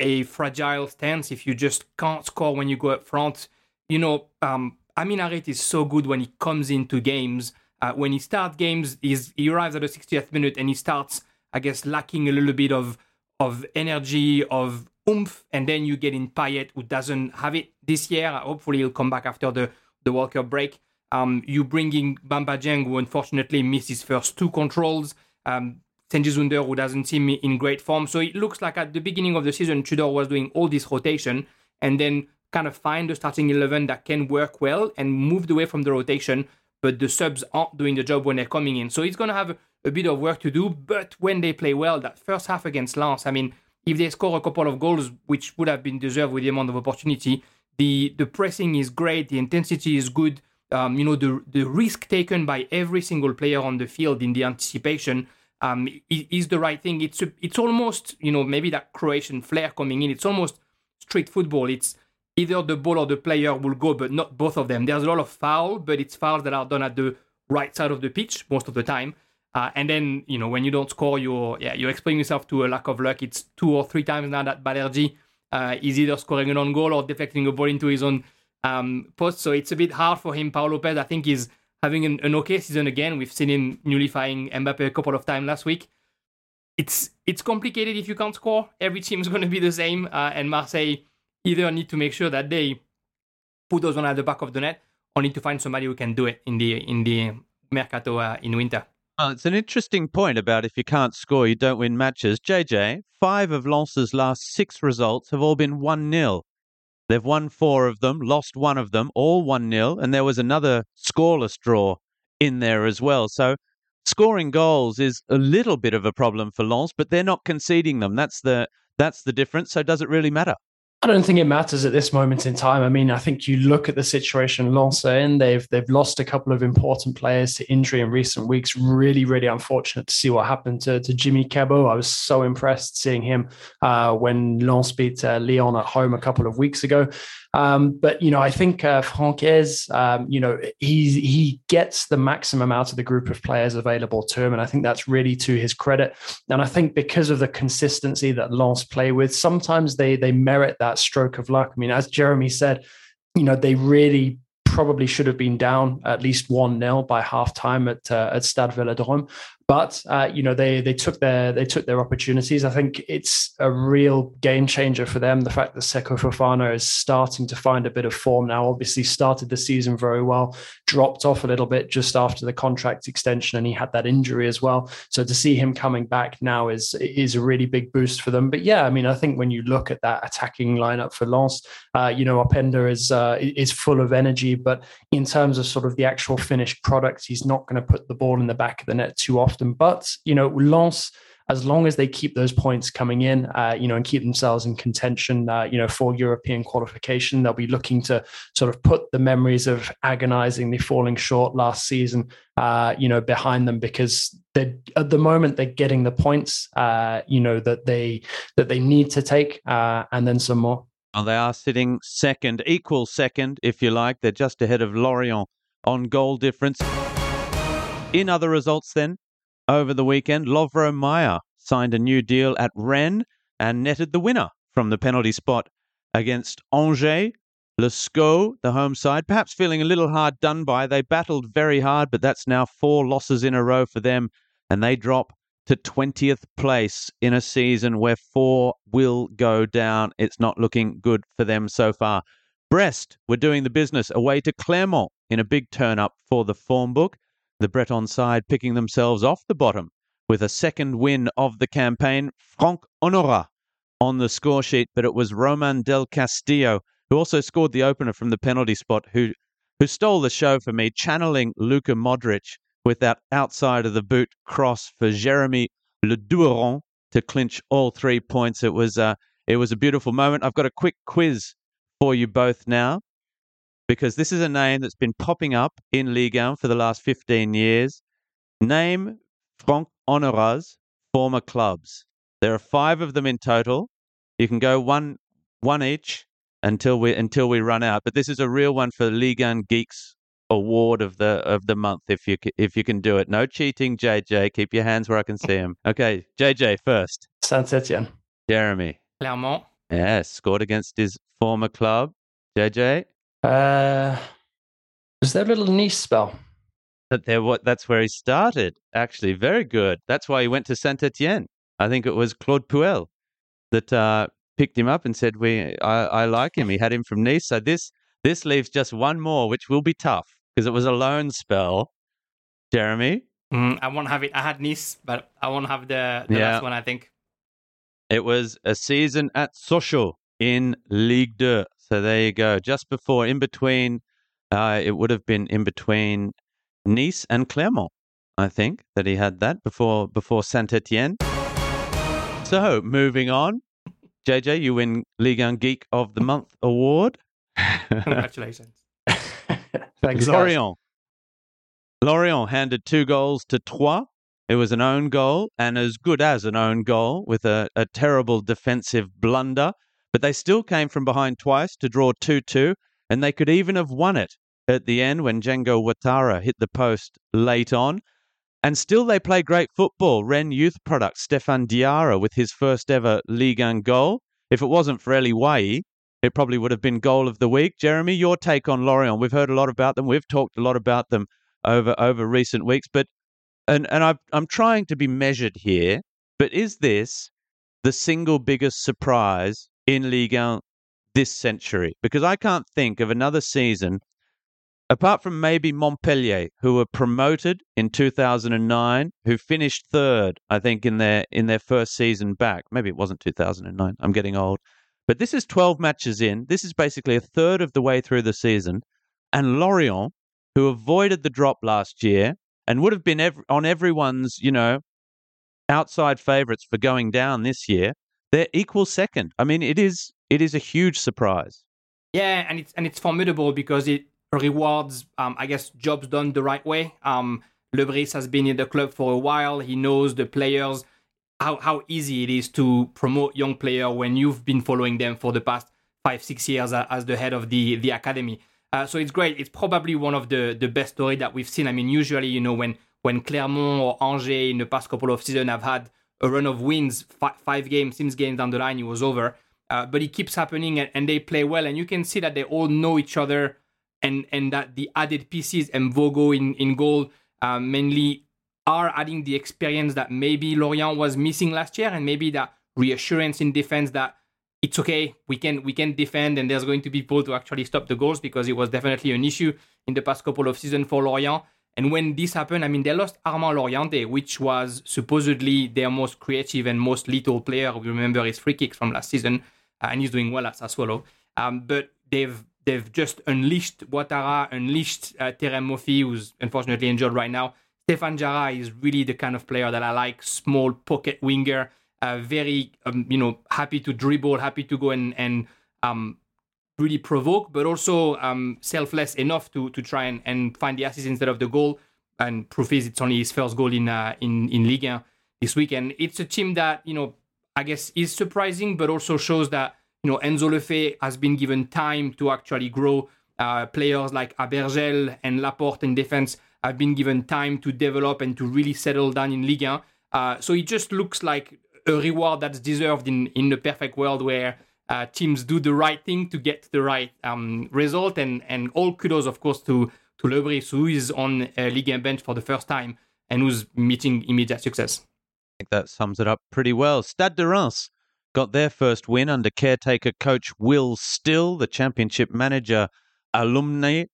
a fragile stance if you just can't score when you go up front. You know, um, Amin Harit is so good when he comes into games. Uh, when he starts games, he's, he arrives at the 60th minute and he starts, I guess, lacking a little bit of of energy, of oomph, and then you get in Payet, who doesn't have it this year. Hopefully, he'll come back after the, the World Cup break. Um, you bring in Bamba Dieng, who unfortunately missed his first two controls. Um, Cengiz Under, who doesn't seem in great form. So it looks like at the beginning of the season, Tudor was doing all this rotation and then kind of find the starting 11 that can work well and moved away from the rotation, but the subs aren't doing the job when they're coming in. So he's going to have a, a bit of work to do, but when they play well, that first half against Lens, I mean, if they score a couple of goals, which would have been deserved with the amount of opportunity, the the pressing is great, the intensity is good. Um, you know, the the risk taken by every single player on the field in the anticipation um, is the right thing. It's a, it's almost you know maybe that Croatian flair coming in. It's almost street football. It's either the ball or the player will go, but not both of them. There's a lot of foul, but it's fouls that are done at the right side of the pitch most of the time. Uh, and then you know when you don't score, you're yeah you're explaining yourself to a lack of luck. It's two or three times now that Balerdi uh, is either scoring an own goal or deflecting a ball into his own um, post. So it's a bit hard for him. Pau Lopez, I think, is having an, an okay season again. We've seen him nullifying Mbappe a couple of times last week. It's it's complicated if you can't score. Every team is going to be the same, uh, and Marseille either need to make sure that they put those one at the back of the net, or need to find somebody who can do it in the in the mercato uh, in winter. Well, it's an interesting point about if you can't score, you don't win matches. JJ, five of Lens's last six results have all been 1 0. They've won four of them, lost one of them, all 1 0, and there was another scoreless draw in there as well. So scoring goals is a little bit of a problem for Lens, but they're not conceding them. That's the that's the difference. So does it really matter? I don't think it matters at this moment in time. I mean, I think you look at the situation Lens. They've they've lost a couple of important players to injury in recent weeks. Really, really unfortunate to see what happened to, to Jimmy Cabot. I was so impressed seeing him uh, when Lens beat uh, Lyon at home a couple of weeks ago. Um, but you know, I think uh, Franck Haise, um, you know, he he gets the maximum out of the group of players available to him, and I think that's really to his credit. And I think because of the consistency that Lens play with, sometimes they they merit that stroke of luck. I mean, as Jeremy said, you know, they really probably should have been down at least one 0 by half time at uh, at Stade Velodrome. But uh, you know they they took their they took their opportunities. I think it's a real game changer for them. The fact that Seko Fofana is starting to find a bit of form now. Obviously started the season very well, dropped off a little bit just after the contract extension, and he had that injury as well. So to see him coming back now is is a really big boost for them. But yeah, I mean I think when you look at that attacking lineup for Lens, uh, you know Openda is uh, is full of energy, but in terms of sort of the actual finished product, he's not going to put the ball in the back of the net too often often. But you know, Lens. as long as they keep those points coming in, uh, you know, and keep themselves in contention, uh, you know, for European qualification, they'll be looking to sort of put the memories of agonizingly falling short last season, uh, you know, behind them because they at the moment they're getting the points, uh, you know, that they that they need to take, uh, and then some more. Well, they are sitting second, equal second, if you like. They're just ahead of Lorient on goal difference. In other results, then, over the weekend, Lovro Majer signed a new deal at Rennes and netted the winner from the penalty spot against Angers. Le SCO, the home side, perhaps feeling a little hard done by. They battled very hard, but that's now four losses in a row for them, and they drop to 20th place in a season where four will go down. It's not looking good for them so far. Brest were doing the business away to Clermont in a big turn up for the form book the Breton side picking themselves off the bottom with a second win of the campaign. Franck Honorat on the score sheet, but it was Romain Del Castillo who also scored the opener from the penalty spot, who who stole the show for me, channeling Luka Modric with that outside of the boot cross for Jeremy Le Douaron to clinch all three points. It was uh, it was a beautiful moment. I've got a quick quiz for you both now because this is a name that's been popping up in Ligue 1 for the last 15 years. Name Franck Honorat's former clubs. There are five of them in total. You can go one one each until we until we run out. But this is a real one for Ligue 1 Geeks award of the of the month if you if you can do it. No cheating, JJ. Keep your hands where I can see them. Okay, JJ first. Saint Etienne. Jeremy. Clermont. Yes, scored against his former club. JJ. Uh, was there a little Nice spell? That there, what? That's where he started. Actually, very good. That's why he went to Saint Etienne. I think it was Claude Puel that uh, picked him up and said, "We, I, I like him." He had him from Nice. So this this leaves just one more, which will be tough because it was a loan spell. Jeremy, mm, I won't have it. I had Nice, but I won't have the, the yeah. last one. I think it was a season at Sochaux in Ligue 2. So there you go. Just before, in between, uh, it would have been in between Nice and Clermont. I think that he had that before before Saint Etienne. So moving on, JJ, you win Ligue 1 Geek of the Month award. Congratulations. Thanks, Lorient. Lorient handed two goals to Troyes. It was an own goal and as good as an own goal with a, a terrible defensive blunder but they still came from behind twice to draw 2 2, and they could even have won it at the end when Dango Ouattara hit the post late on. And still they play great football. Rennes youth product Stéphane Diarra with his first ever Ligue 1 goal. If it wasn't for Elye Wahi, it probably would have been goal of the week. Jeremy, your take on Lorient. We've heard a lot about them. We've talked a lot about them over over recent weeks, but and and i I'm trying to be measured here. But is this the single biggest surprise in Ligue 1 this century because I can't think of another season apart from maybe Montpellier who were promoted in 2009 who finished third I think in their in their first season back. Maybe it wasn't 2009 I'm getting old. But this is 12 matches in. This is basically a third of the way through the season. And Lorient who avoided the drop last year and would have been ev- on everyone's you know outside favorites for going down this year they're equal second. I mean, it is it is a huge surprise. Yeah, and it's and it's formidable because it rewards, um, I guess, jobs done the right way. Um, Le Bris has been in the club for a while. He knows the players, how how easy it is to promote young player when you've been following them for the past five six years as the head of the the academy. Uh, so it's great. It's probably one of the the best story that we've seen. I mean, usually, you know, when when Clermont or Angers in the past couple of seasons have had a run of wins, five, games, six games down the line, it was over. Uh, but it keeps happening and, and, they play well. And you can see that they all know each other and, and that the added pieces, and Mvogo in, in goal, uh, mainly are adding the experience that maybe Lorient was missing last year and maybe that reassurance in defense that it's okay, we can we can defend and there's going to be people to actually stop the goals because it was definitely an issue in the past couple of seasons for Lorient. And when this happened, I mean, they lost Armand Lorienté, which was supposedly their most creative and most lethal player. We remember his free kicks from last season, uh, and he's doing well at Sassuolo. Um, but they've they've just unleashed Ouattara, unleashed uh, Terem Moffi, who's unfortunately injured right now. Stéphane Diarra is really the kind of player that I like. Small pocket winger, uh, very um, you know happy to dribble, happy to go and and um, really provoke, but also um, selfless enough to to try and, and find the assist instead of the goal. And proof is it's only his first goal in uh, in in Ligue this weekend. It's a team that you know I guess is surprising, but also shows that you know Enzo Le Fée has been given time to actually grow. Uh, players like Abergel and Laporte in defense have been given time to develop and to really settle down in Ligue 1. Uh, so it just looks like a reward that's deserved in in the perfect world where uh, teams do the right thing to get the right um, result. And and all kudos, of course, to to Le Bris, who is on a Ligue 1 bench for the first time and who's meeting immediate success. I think that sums it up pretty well. Stade de Reims got their first win under caretaker coach Will Still, the championship manager alumni,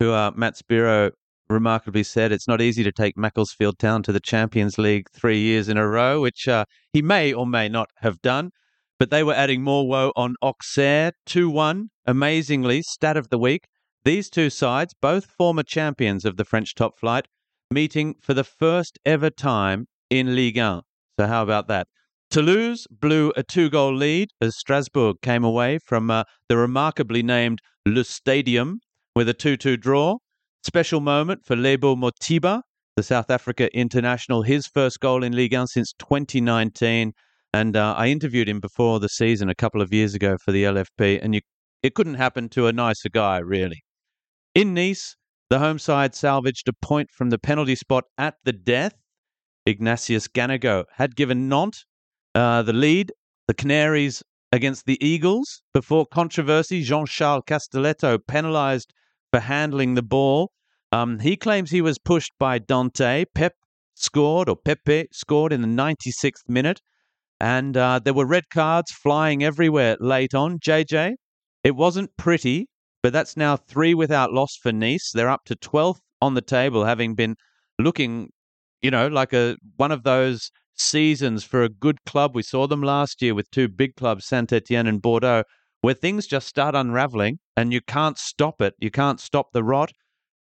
who uh, Matt Spiro remarkably said it's not easy to take Macclesfield Town to the Champions League three years in a row, which uh, he may or may not have done. But they were adding more woe on Auxerre 2 1. Amazingly, stat of the week. These two sides, both former champions of the French top flight, meeting for the first ever time in Ligue 1. So, how about that? Toulouse blew a two goal lead as Strasbourg came away from uh, the remarkably named Le Stadium with a 2 2 draw. Special moment for Lebo Mothiba, the South Africa international, his first goal in Ligue 1 since 2019. And uh, I interviewed him before the season a couple of years ago for the LFP, and you, it couldn't happen to a nicer guy, really. In Nice, the home side salvaged a point from the penalty spot at the death. Ignatius Ganago had given Nantes uh, the lead, the Canaries against the Eagles. Before controversy, Jean Charles Castelletto penalised for handling the ball. Um, he claims he was pushed by Dante. Pep scored, or Pepe scored in the 96th minute. And uh, there were red cards flying everywhere late on. JJ, it wasn't pretty, but that's now three without loss for Nice. They're up to 12th on the table, having been looking, you know, like a one of those seasons for a good club. We saw them last year with two big clubs, Saint Etienne and Bordeaux, where things just start unraveling and you can't stop it. You can't stop the rot.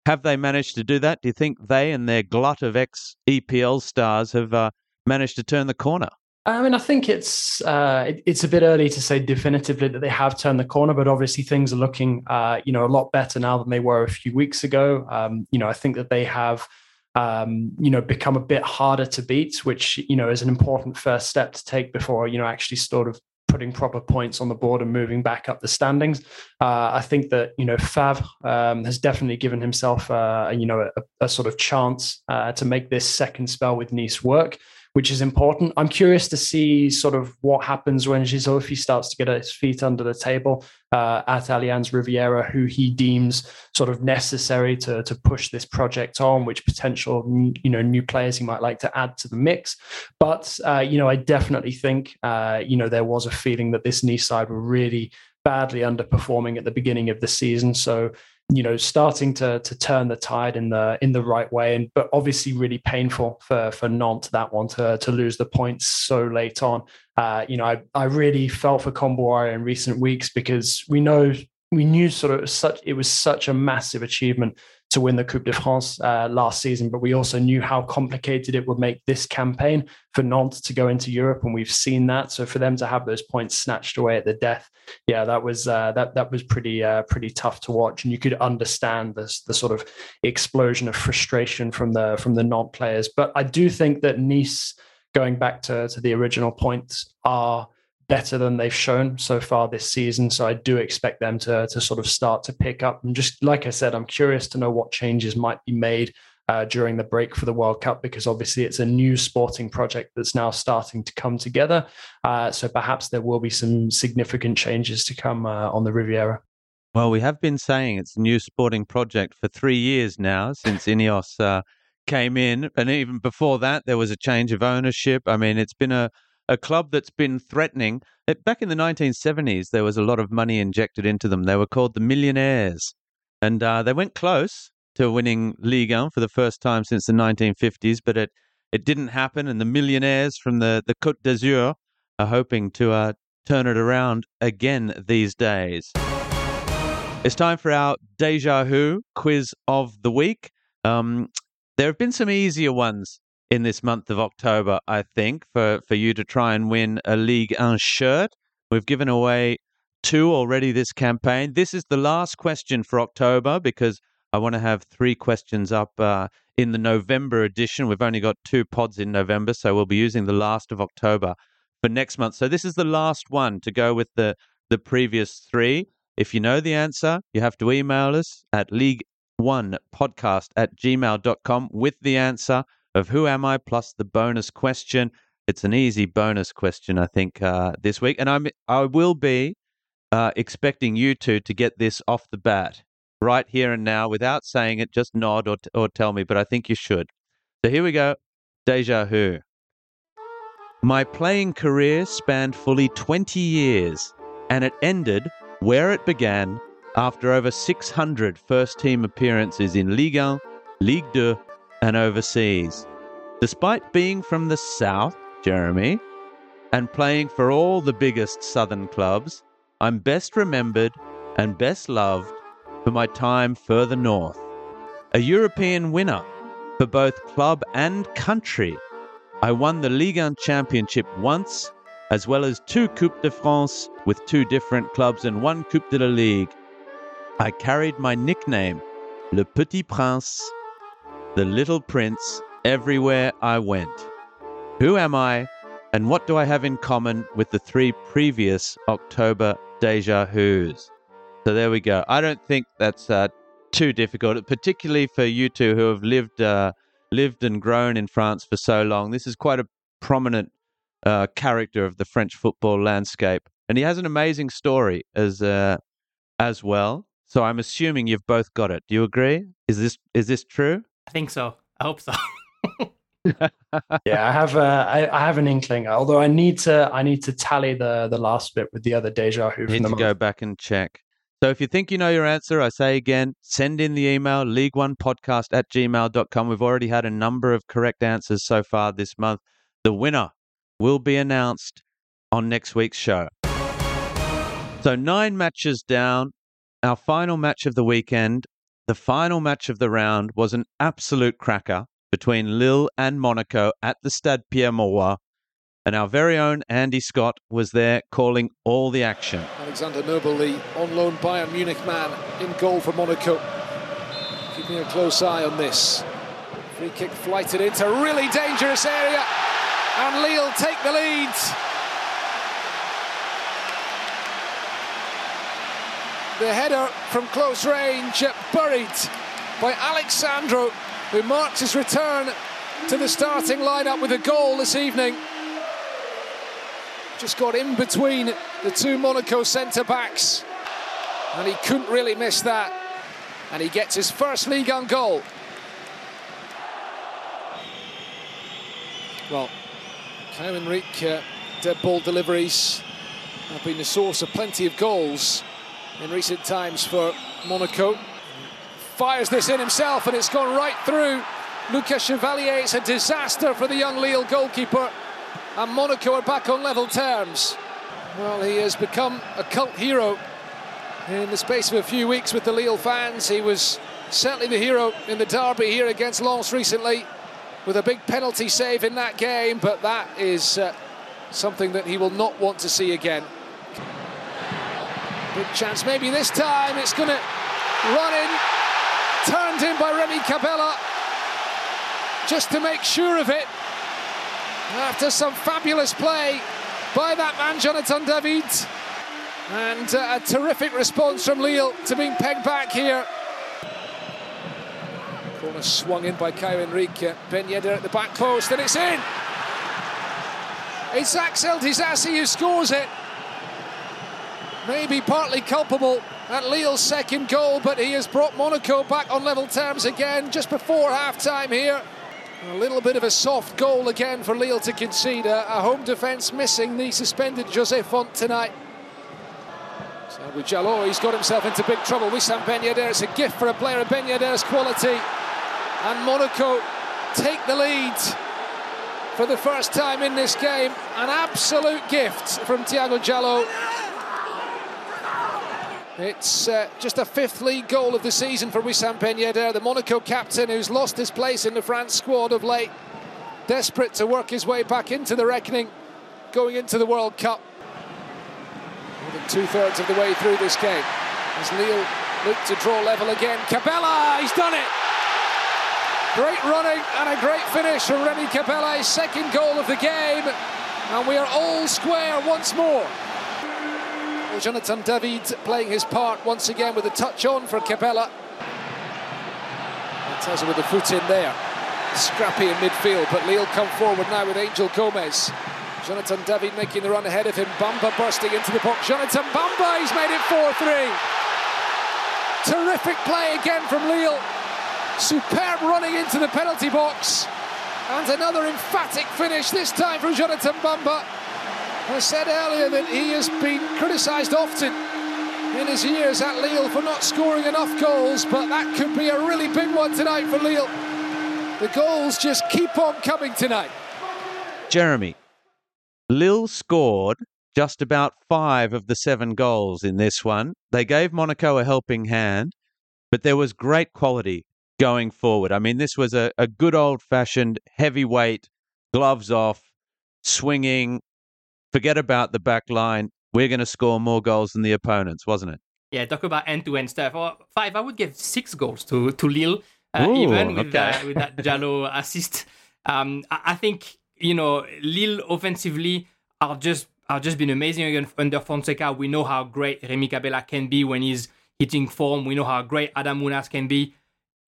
Have they managed to do that? Do you think they and their glut of ex EPL stars have uh, managed to turn the corner? I mean, I think it's uh, it, it's a bit early to say definitively that they have turned the corner, but obviously things are looking, uh, you know, a lot better now than they were a few weeks ago. Um, you know, I think that they have, um, you know, become a bit harder to beat, which you know is an important first step to take before you know actually sort of putting proper points on the board and moving back up the standings. Uh, I think that you know Favre um, has definitely given himself uh, you know a, a, sort of chance uh, to make this second spell with Nice work which is important. I'm curious to see sort of what happens when Ghisolfi starts to get his feet under the table uh, at Allianz Riviera, who he deems sort of necessary to, to push this project on, which potential you know new players he might like to add to the mix. But uh, you know, I definitely think uh, you know there was a feeling that this Nice side were really badly underperforming at the beginning of the season. So you know starting to to turn the tide in the in the right way. And but obviously really painful for for Nantes that one to to lose the points so late on. Uh, you know I I really felt for Kombouaré in recent weeks because we know we knew sort of such it was such a massive achievement to win the Coupe de France uh, last season, but we also knew how complicated it would make this campaign for Nantes to go into Europe, and we've seen that. So for them to have those points snatched away at the death, yeah, that was uh, that that was pretty uh, pretty tough to watch, and you could understand this the sort of explosion of frustration from the from the Nantes players. But I do think that Nice, going back to to the original points, are better than they've shown so far this season. So I do expect them to to sort of start to pick up. And just like I said, I'm curious to know what changes might be made uh, during the break for the World Cup because obviously it's a new sporting project that's now starting to come together. Uh, so perhaps there will be some significant changes to come uh, on the Riviera. Well, we have been saying it's a new sporting project for three years now since Ineos uh, came in, and even before that there was a change of ownership. I mean, it's been a a club that's been threatening. Back in the 1970s, there was a lot of money injected into them. They were called the Millionaires, and uh, they went close to winning Ligue 1 for the first time since the 1950s, but it it didn't happen. And the Millionaires from the the Côte d'Azur are hoping to uh, turn it around again these days. It's time for our deja vu quiz of the week. Um, There have been some easier ones in this month of October, I think, for, for you to try and win a League 1 shirt. We've given away two already this campaign. This is the last question for October because I want to have three questions up uh, in the November edition. We've only got two pods in November, so we'll be using the last of October for next month. So this is the last one to go with the, the previous three. If you know the answer, you have to email us at league1podcast at gmail.com with the answer of who am I plus the bonus question. It's an easy bonus question, I think, uh, this week. And I'm, I will be uh, expecting you two to get this off the bat right here and now without saying it. Just nod or, t- or tell me, but I think you should. So here we go. Deja Who. My playing career spanned fully 20 years, and it ended where it began after over 600 first team appearances in Ligue 1, Ligue 2, and overseas. Despite being from the south, Jeremy, and playing for all the biggest southern clubs, I'm best remembered and best loved for my time further north. A European winner for both club and country, I won the Ligue 1 Championship once, as well as two Coupe de France with two different clubs and one Coupe de la Ligue. I carried my nickname, Le Petit Prince, the Little Prince, everywhere I went. Who am I, and what do I have in common with the three previous October Deja Who's? So there we go. I don't think that's uh, too difficult, particularly for you two who have lived uh, lived and grown in France for so long. This is quite a prominent uh, character of the French football landscape, and he has an amazing story as uh, as well. So I'm assuming you've both got it. Do you agree? Is this is this true? I think so. I hope so. yeah, I have uh, I, I, have an inkling. Although I need to I need to tally the the last bit with the other deja who. From the need to month. go back and check. So if you think you know your answer, I say again, send in the email, league1podcast at gmail.com. We've already had a number of correct answers so far this month. The winner will be announced on next week's show. So nine matches down. Our final match of the weekend, the final match of the round, was an absolute cracker between Lille and Monaco at the Stade Pierre Mauroy. And our very own Andy Scott was there calling all the action. Alexander Nübel, the on loan Bayern Munich man, in goal for Monaco. Keeping a close eye on this. Free kick flighted into a really dangerous area. And Lille take the lead. The header from close range buried by Alexsandro, who marks his return to the starting lineup with a goal this evening. Just got in between the two Monaco centre backs. And he couldn't really miss that. And he gets his first league on goal. Well, Caio Henrique uh, dead ball deliveries have been the source of plenty of goals in recent times for Monaco. Fires this in himself and it's gone right through Lucas Chevalier. It's a disaster for the young Lille goalkeeper and Monaco are back on level terms. Well, he has become a cult hero in the space of a few weeks with the Lille fans. He was certainly the hero in the derby here against Lens recently with a big penalty save in that game, but that is uh, something that he will not want to see again. Big chance, maybe this time it's going to run in, turned in by Remy Cabella, just to make sure of it. After some fabulous play by that man, Jonathan David. And uh, a terrific response from Lille to being pegged back here. Corner swung in by Caio Henrique. Ben Yedder at the back post, and it's in. It's Axel Disasi who scores it. Maybe partly culpable at Lille's second goal, but he has brought Monaco back on level terms again just before half time here. A little bit of a soft goal again for Lille to concede. A, a home defence missing the suspended Jose Fonte tonight. So with Djaló, he's got himself into big trouble. Wissam Ben Yedder, it's a gift for a player of Ben Yedder's quality. And Monaco take the lead for the first time in this game. An absolute gift from Tiago Djaló. It's uh, just a fifth league goal of the season for Wissam Ben Yedder, the Monaco captain who's lost his place in the France squad of late. Desperate to work his way back into the reckoning going into the World Cup. More than two thirds of the way through this game. As Lille look to draw level again. Cabella, he's done it! Great running and a great finish from Remy Cabella, second goal of the game. And we are all square once more. Jonathan David playing his part once again with a touch on for Cabella. Monteza with the foot in there. Scrappy in midfield, but Lille come forward now with Angel Gomes. Jonathan David making the run ahead of him. Bamba bursting into the box. Jonathan Bamba, he's made it 4-3. Terrific play again from Lille. Superb running into the penalty box. And another emphatic finish, this time from Jonathan Bamba. I said earlier that he has been criticised often in his years at Lille for not scoring enough goals, but that could be a really big one tonight for Lille. The goals just keep on coming tonight. Jeremy, Lille scored just about five of the seven goals in this one. They gave Monaco a helping hand, but there was great quality going forward. I mean, this was a, a good old fashioned heavyweight, gloves off, swinging, forget about the back line. We're going to score more goals than the opponents, wasn't it? Yeah, talk about end to end stuff. Or five, I would give six goals to, to Lille, uh, Ooh, even with, okay. uh, with that Diallo assist. Um, I, I think, you know, Lille offensively are just are just been amazing under Fonseca. We know how great Remy Cabella can be when he's hitting form. We know how great Adam Ounas can be.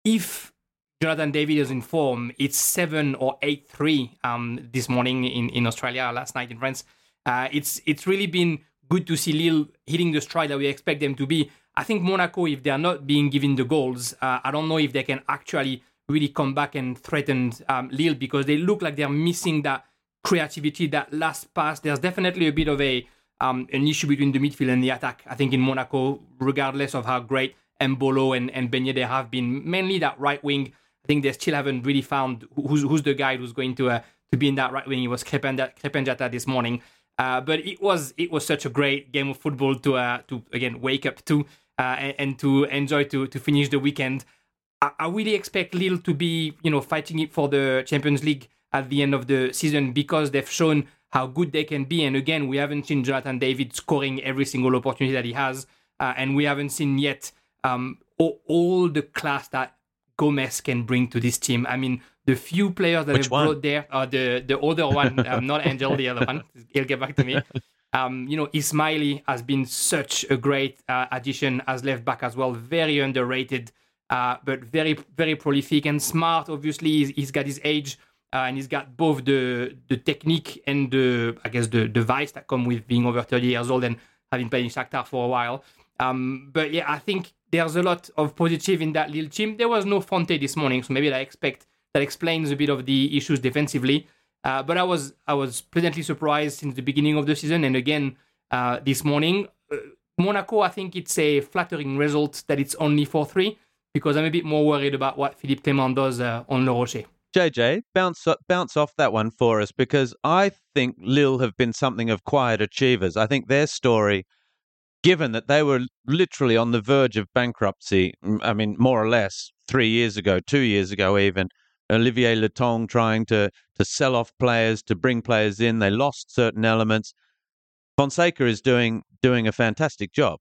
If Jonathan David is in form, it's seven or eight three um, this morning in, in Australia, last night in France. Uh, it's it's really been good to see Lille hitting the stride that we expect them to be. I think Monaco, if they are not being given the goals, uh, I don't know if they can actually really come back and threaten um, Lille because they look like they're missing that creativity, that last pass. There's definitely a bit of a um, an issue between the midfield and the attack. I think in Monaco, regardless of how great Embolo and, and Ben Yedder have been, mainly that right wing. I think they still haven't really found who's who's the guy who's going to uh, to be in that right wing. It was Krépin this morning. Uh, but it was it was such a great game of football to uh, to again wake up to uh, and, and, to enjoy to to finish the weekend. I, I, really expect Lille to be you know fighting it for the Champions League at the end of the season because they've shown how good they can be. And again, we haven't seen Jonathan David scoring every single opportunity that he has, uh, and we haven't seen yet um, all, all, the class that Gomes can bring to this team. I mean, the few players that Which have one? brought there, uh, the the other one, um, not Angel, the other one. He'll get back to me. Um, you know, Ismaily has been such a great uh, addition as left back as well. Very underrated, uh, but very very prolific and smart. Obviously, he's, he's got his age uh, and he's got both the the technique and the I guess the device that come with being over 30 years old and having played in Shakhtar for a while. Um, but yeah, I think there's a lot of positive in that little team. There was no Fonte this morning, so maybe I expect that explains a bit of the issues defensively. Uh, but I was I was pleasantly surprised since the beginning of the season, and again uh, this morning. Uh, Monaco, I think it's a flattering result that it's only 4 3 because I'm a bit more worried about what Philippe Clement does uh, on Le Rocher. JJ, bounce bounce off that one for us because I think Lille have been something of quiet achievers. I think their story, given that they were literally on the verge of bankruptcy, I mean, more or less three years ago, two years ago, even Olivier Létang trying to to sell off players, to bring players in. They lost certain elements. Fonseca is doing doing a fantastic job.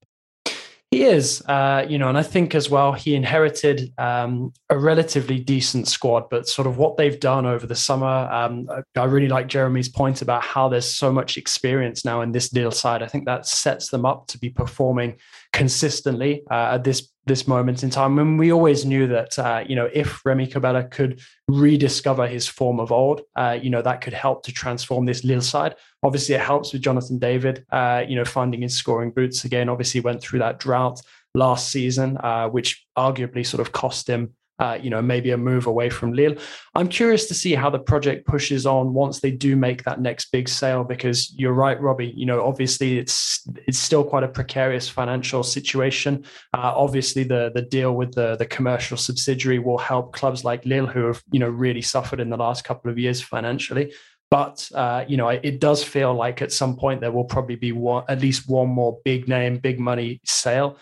He is, uh, you know, and I think as well he inherited um, a relatively decent squad, but sort of what they've done over the summer. Um, I really like Jeremy's point about how there's so much experience now in this deal side. I think that sets them up to be performing consistently uh, at this this moment in time. And we always knew that, uh, you know, if Remy Cabella could rediscover his form of old, uh, you know, that could help to transform this Lille side. Obviously, it helps with Jonathan David, uh, you know, finding his scoring boots again. Obviously, went through that drought last season, uh, which arguably sort of cost him uh, you know, maybe a move away from Lille. I'm curious to see how the project pushes on once they do make that next big sale. Because you're right, Robbie. You know, obviously it's it's still quite a precarious financial situation. Uh, obviously, the the deal with the the commercial subsidiary will help clubs like Lille, who have you know really suffered in the last couple of years financially. But uh, you know, it does feel like at some point there will probably be one, at least one more big name, big money sale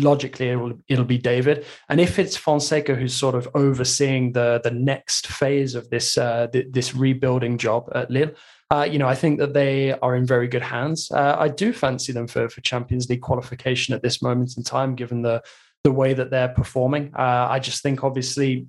logically it'll it'll be David. And if it's Fonseca who's sort of overseeing the the next phase of this uh, th- this rebuilding job at Lille, uh, you know, I think that they are in very good hands. Uh, I do fancy them for for Champions League qualification at this moment in time, given the the way that they're performing. Uh, I just think, obviously,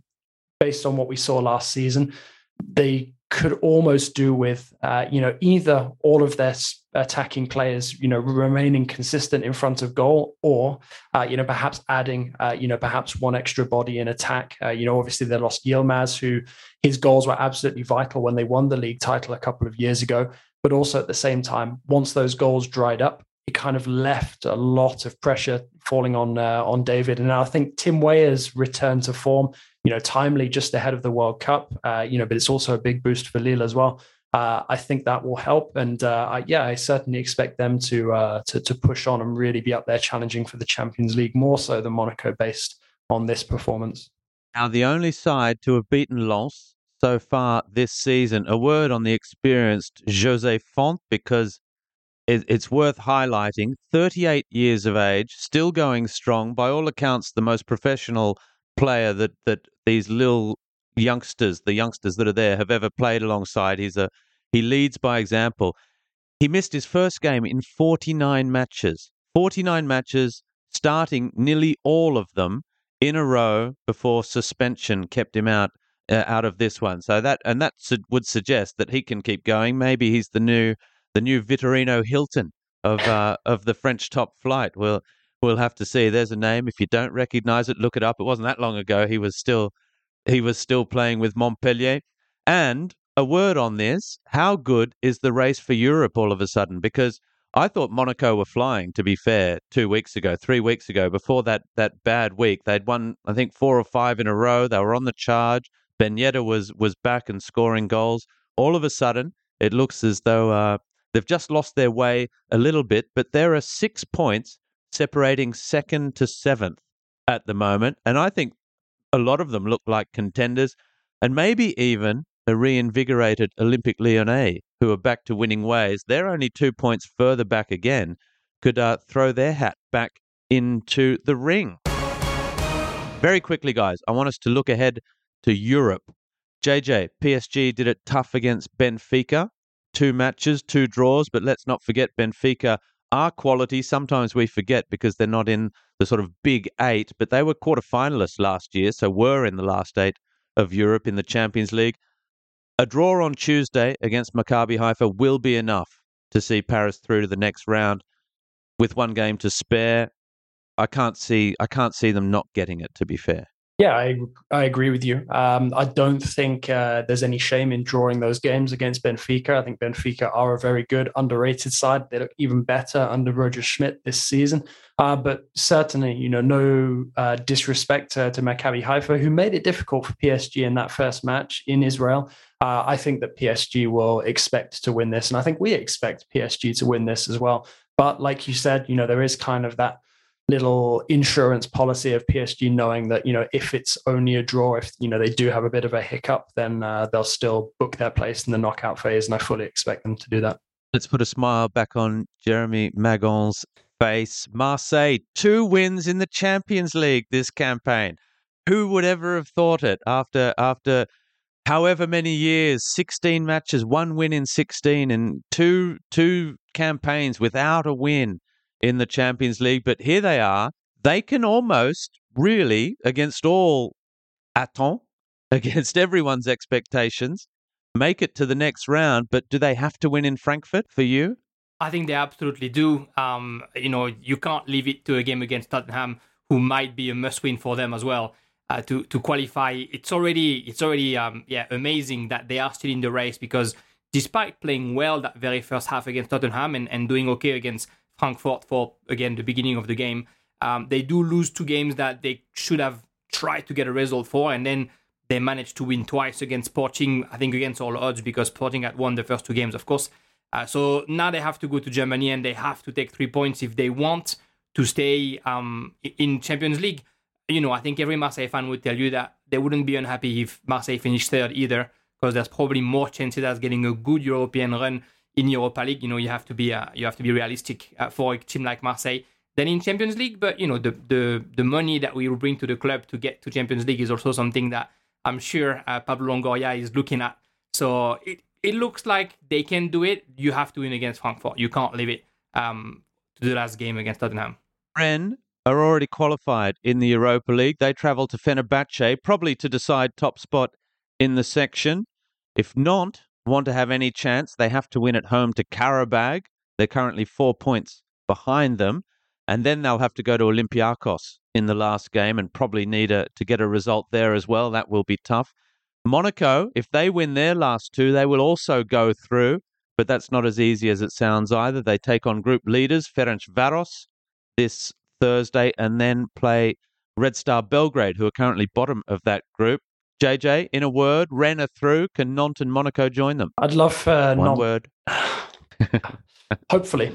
based on what we saw last season, they could almost do with, uh, you know, either all of their attacking players, you know, remaining consistent in front of goal, or, uh, you know, perhaps adding, uh, you know, perhaps one extra body in attack. Uh, you know, obviously they lost Yilmaz, who his goals were absolutely vital when they won the league title a couple of years ago. But also at the same time, once those goals dried up, it kind of left a lot of pressure falling on uh, on David. And I think Tim Weah's return to form you know, timely just ahead of the World Cup. Uh, you know, but it's also a big boost for Lille as well. Uh, I think that will help, and uh, I, yeah, I certainly expect them to, uh, to to push on and really be up there challenging for the Champions League more so than Monaco, based on this performance. Now, the only side to have beaten Lens so far this season. A word on the experienced Jose Fonte because it, it's worth highlighting. 38 years of age, still going strong. By all accounts, the most professional player that that these little youngsters, the youngsters that are there, have ever played alongside. He's a he leads by example. He missed his first game in 49 matches. 49 matches, starting nearly all of them in a row before suspension kept him out uh, out of this one. So that and that su- would suggest that he can keep going. Maybe he's the new the new Vitorino Hilton of uh, of the French top flight. Well, we'll have to see. There's a name. If you don't recognize it, look it up. It wasn't that long ago. He was still he was still playing with Montpellier. And a word on this: How good is the race for Europe all of a sudden? Because I thought Monaco were flying. To be fair, two weeks ago, three weeks ago, before that that bad week, they'd won I think four or five in a row. They were on the charge. Ben Yedder was was back and scoring goals. All of a sudden, it looks as though uh, they've just lost their way a little bit. But there are six points separating second to seventh at the moment. And I think a lot of them look like contenders and maybe even a reinvigorated Olympique Lyonnais, who are back to winning ways. They're only two points further back again, could uh, throw their hat back into the ring. Very quickly, guys, I want us to look ahead to Europe. JJ, PSG did it tough against Benfica. Two matches, two draws, but let's not forget Benfica are quality. Sometimes we forget because they're not in the sort of big eight, but they were quarter finalists last year, so were in the last eight of Europe in the Champions League. A draw on Tuesday against Maccabi Haifa will be enough to see Paris through to the next round. With one game to spare, I can't see I can't see them not getting it. To be fair. Yeah, I, I agree with you. Um, I don't think uh, there's any shame in drawing those games against Benfica. I think Benfica are a very good, underrated side. They look even better under Roger Schmidt this season. Uh, but certainly, you know, no uh, disrespect to, to Maccabi Haifa, who made it difficult for PSG in that first match in Israel. Uh, I think that PSG will expect to win this, and I think we expect PSG to win this as well. But like you said, you know, there is kind of that little insurance policy of PSG knowing that you know if it's only a draw if you know they do have a bit of a hiccup then uh, they'll still book their place in the knockout phase and I fully expect them to do that. Let's put a smile back on Jeremy Magan's face. Marseille two wins in the Champions League this campaign. Who would ever have thought it after after however many years 16 matches one win in 16 and two two campaigns without a win in the Champions League. But here they are. They can almost really, against all attentes, against everyone's expectations, make it to the next round. But do they have to win in Frankfurt for you? I think they absolutely do. Um, you know, you can't leave it to a game against Tottenham, who might be a must-win for them as well. Uh, to to qualify, it's already it's already um, yeah amazing that they are still in the race because despite playing well that very first half against Tottenham and, and doing okay against Frankfurt for again the beginning of the game. Um, they do lose two games that they should have tried to get a result for, and then they managed to win twice against Sporting. I think against all odds because Sporting had won the first two games, of course. Uh, so now they have to go to Germany and they have to take three points if they want to stay um, in Champions League. You know, I think every Marseille fan would tell you that they wouldn't be unhappy if Marseille finished third either, because there's probably more chances as getting a good European run in Europa League, you know, you have to be uh, you have to be realistic uh, for a team like Marseille. than in Champions League. But you know, the the the money that we will bring to the club to get to Champions League is also something that I'm sure uh, Pablo Longoria is looking at. So it it looks like they can do it. You have to win against Frankfurt. You can't leave it um, to the last game against Tottenham. Rennes are already qualified in the Europa League. They travel to Fenerbahce, probably to decide top spot in the section. If Nantes want to have any chance, they have to win at home to Karabag. They're currently four points behind them. And then they'll have to go to Olympiakos in the last game and probably need a, to get a result there as well. That will be tough. Monaco, if they win their last two, they will also go through, but that's not as easy as it sounds either. They take on group leaders Ferencvaros this Thursday and then play Red Star Belgrade, who are currently bottom of that group. JJ, in a word, Rennes are through. Can Nantes and Monaco join them? I'd love uh, One Nantes- word. Hopefully,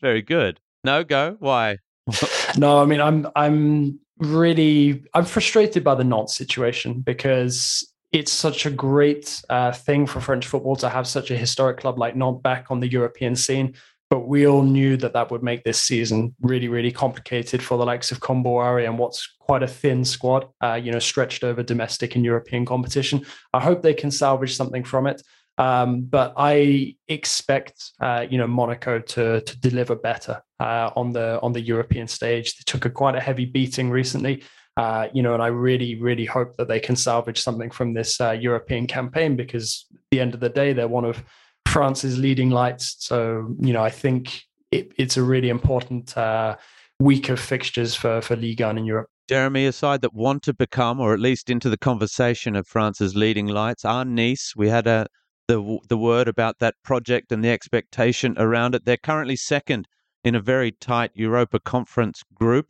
Very good. No, go. Why? no. I mean, I'm I'm really I'm frustrated by the Nantes situation because it's such a great uh, thing for French football to have such a historic club like Nantes back on the European scene. But we all knew that that would make this season really, really complicated for the likes of Kombouaré and what's quite a thin squad, uh, you know, stretched over domestic and European competition. I hope they can salvage something from it. Um, but I expect, uh, you know, Monaco to to deliver better uh, on the on the European stage. They took a quite a heavy beating recently, uh, you know, and I really, really hope that they can salvage something from this uh, European campaign because at the end of the day, they're one of France's leading lights. So, you know, I think it, it's a really important uh, week of fixtures for for Ligue 1 in Europe. Jeremy, a side that want to become, or at least into the conversation of France's leading lights, are Nice. We had a the the word about that project and the expectation around it. They're currently second in a very tight Europa Conference group.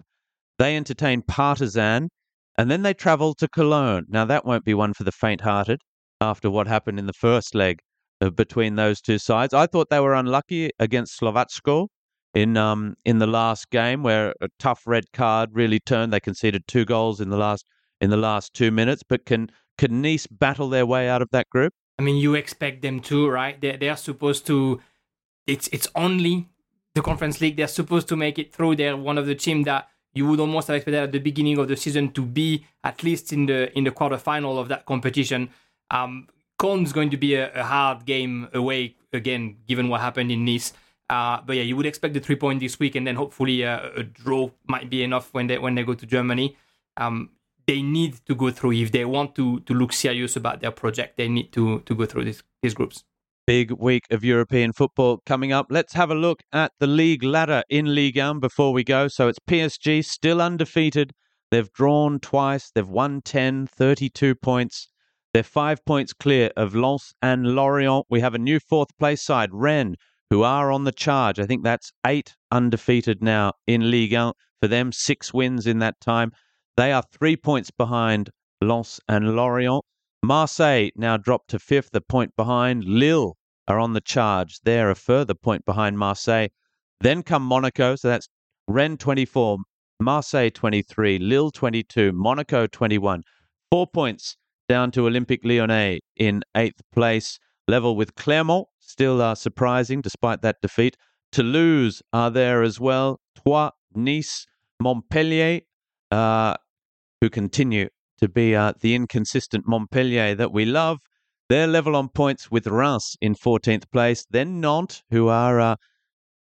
They entertain Partizan, and then they travel to Cologne. Now that won't be one for the faint-hearted after what happened in the first leg between those two sides. I thought they were unlucky against Slovácko in um in the last game where a tough red card really turned. They conceded two goals in the last in the last two minutes. But can can Nice battle their way out of that group? I mean, you expect them to, right? They they are supposed to. It's it's only the Conference League. They're supposed to make it through. They're one of the team that you would almost have expected at the beginning of the season to be at least in the in the quarterfinal of that competition. Um, Colm's going to be a, a hard game away again, given what happened in Nice. Uh, but yeah, you would expect the three point this week, and then hopefully uh, a draw might be enough when they when they go to Germany. Um, they need to go through if they want to to look serious about their project. They need to to go through these these groups. Big week of European football coming up. Let's have a look at the league ladder in Ligue 1 before we go. So it's PSG still undefeated. They've drawn twice. They've won 10, 32 points. They're five points clear of Lens and Lorient. We have a new fourth place side, Rennes, who are on the charge. I think that's eight undefeated now in Ligue 1 for them, six wins in that time. They are three points behind Lens and Lorient. Marseille now dropped to fifth, a point behind. Lille are on the charge. They're a further point behind Marseille. Then come Monaco, so that's Rennes 24, Marseille 23, Lille 22, Monaco 21. Four points down to Olympique Lyonnais in eighth place, level with Clermont, still uh, surprising despite that defeat. Toulouse are there as well. Troyes, Nice, Montpellier, uh, who continue to be uh, the inconsistent Montpellier that we love. They're level on points with Reims in 14th place. Then Nantes, who are uh,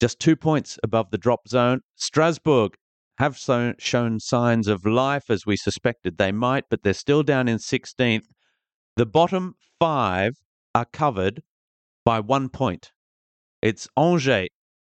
just two points above the drop zone. Strasbourg have so, shown signs of life as we suspected they might, but they're still down in 16th. The bottom five are covered by one point. It's Angers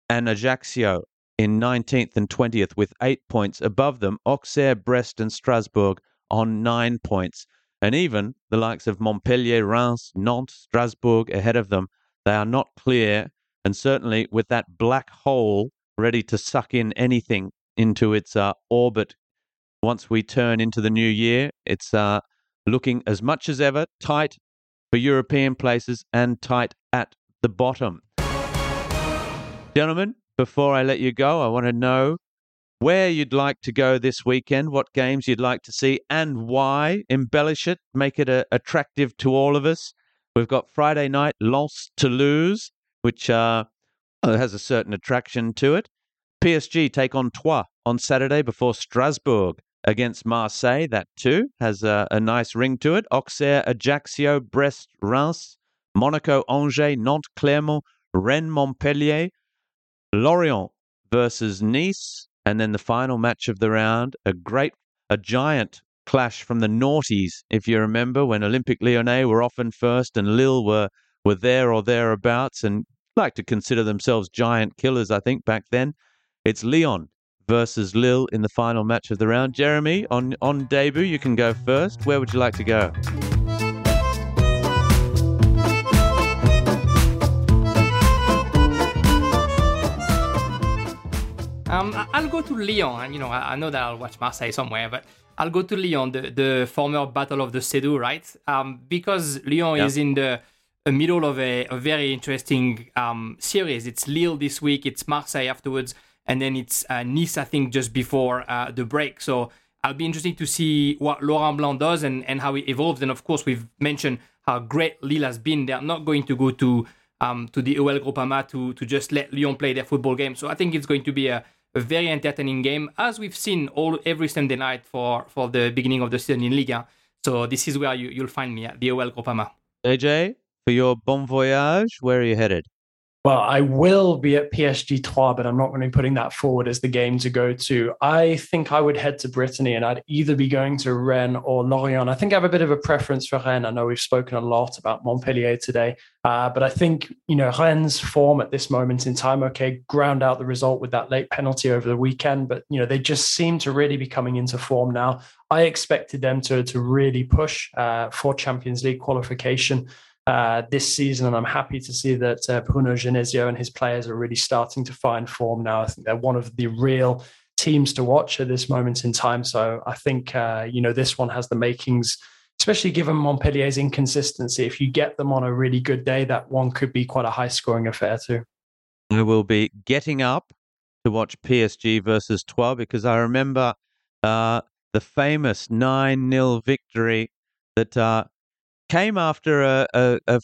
and Ajaccio in 19th and 20th with eight points. Above them, Auxerre, Brest, and Strasbourg on nine points. And even the likes of Montpellier, Reims, Nantes, Strasbourg ahead of them, they are not clear. And certainly with that black hole ready to suck in anything into its uh, orbit once we turn into the new year, it's uh, looking as much as ever tight for European places and tight at the bottom. Gentlemen, before I let you go, I want to know where you'd like to go this weekend, what games you'd like to see, and why. Embellish it, make it uh, attractive to all of us. We've got Friday night, Lost to Lose, which uh, has a certain attraction to it. PSG take on Troyes on Saturday before Strasbourg against Marseille. That too has a, a nice ring to it. Auxerre, Ajaccio, Brest, Reims, Monaco, Angers, Nantes, Clermont, Rennes, Montpellier, Lorient versus Nice, and then the final match of the round, a great, a giant clash from the noughties, if you remember, when Olympique Lyonnais were often first and Lille were, were there or thereabouts and like to consider themselves giant killers, I think, back then. It's Lyon versus Lille in the final match of the round. Jeremy, on, on debut, you can go first. Where would you like to go? Um, I'll go to Lyon, and you know, I, know that I'll watch Marseille somewhere, but I'll go to Lyon, the, the former Battle of the Sedu, right? Um, because Lyon is in the, the, middle of a, a very interesting um, series. It's Lille this week, it's Marseille afterwards, and then it's uh, Nice, I think, just before uh, the break. So I'll be interested to see what Laurent Blanc does and, and how it evolves. And of course, we've mentioned how great Lille has been. They're not going to go to um, to the OL Groupama to to just let Lyon play their football game. So I think it's going to be a a very entertaining game, as we've seen all every Sunday night for for the beginning of the season in Liga. So this is where you, you'll find me at the OL Groupama. AJ, for your bon voyage, where are you headed? Well, I will be at PSG Troyes, but I'm not going to be putting that forward as the game to go to. I think I would head to Brittany and I'd either be going to Rennes or Lorient. I think I have a bit of a preference for Rennes. I know we've spoken a lot about Montpellier today, uh, but I think, you know, Rennes' form at this moment in time, okay, ground out the result with that late penalty over the weekend, but, you know, they just seem to really be coming into form now. I expected them to, to really push uh, for Champions League qualification uh, this season, and I'm happy to see that uh, Bruno Genesio and his players are really starting to find form now. I think they're one of the real teams to watch at this moment in time. So I think uh, you know this one has the makings, especially given Montpellier's inconsistency. If you get them on a really good day, that one could be quite a high scoring affair too. I will be getting up to watch PSG versus Troyes because I remember uh, the famous 9 0 victory that uh, came after a, a, a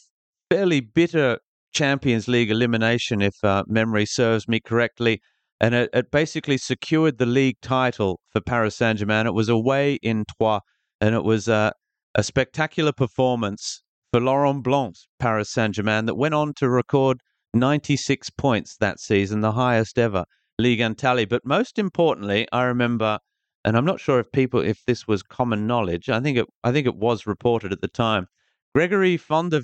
fairly bitter Champions League elimination, if uh, memory serves me correctly. And it, it, basically secured the league title for Paris Saint Germain. It was away in Troyes, and it was uh, a spectacular performance for Laurent Blanc's Paris Saint Germain that went on to record 96 points that season, the highest ever league tally. But most importantly, I remember and I'm not sure if people if this was common knowledge. I think it I think it was reported at the time. Gregory van der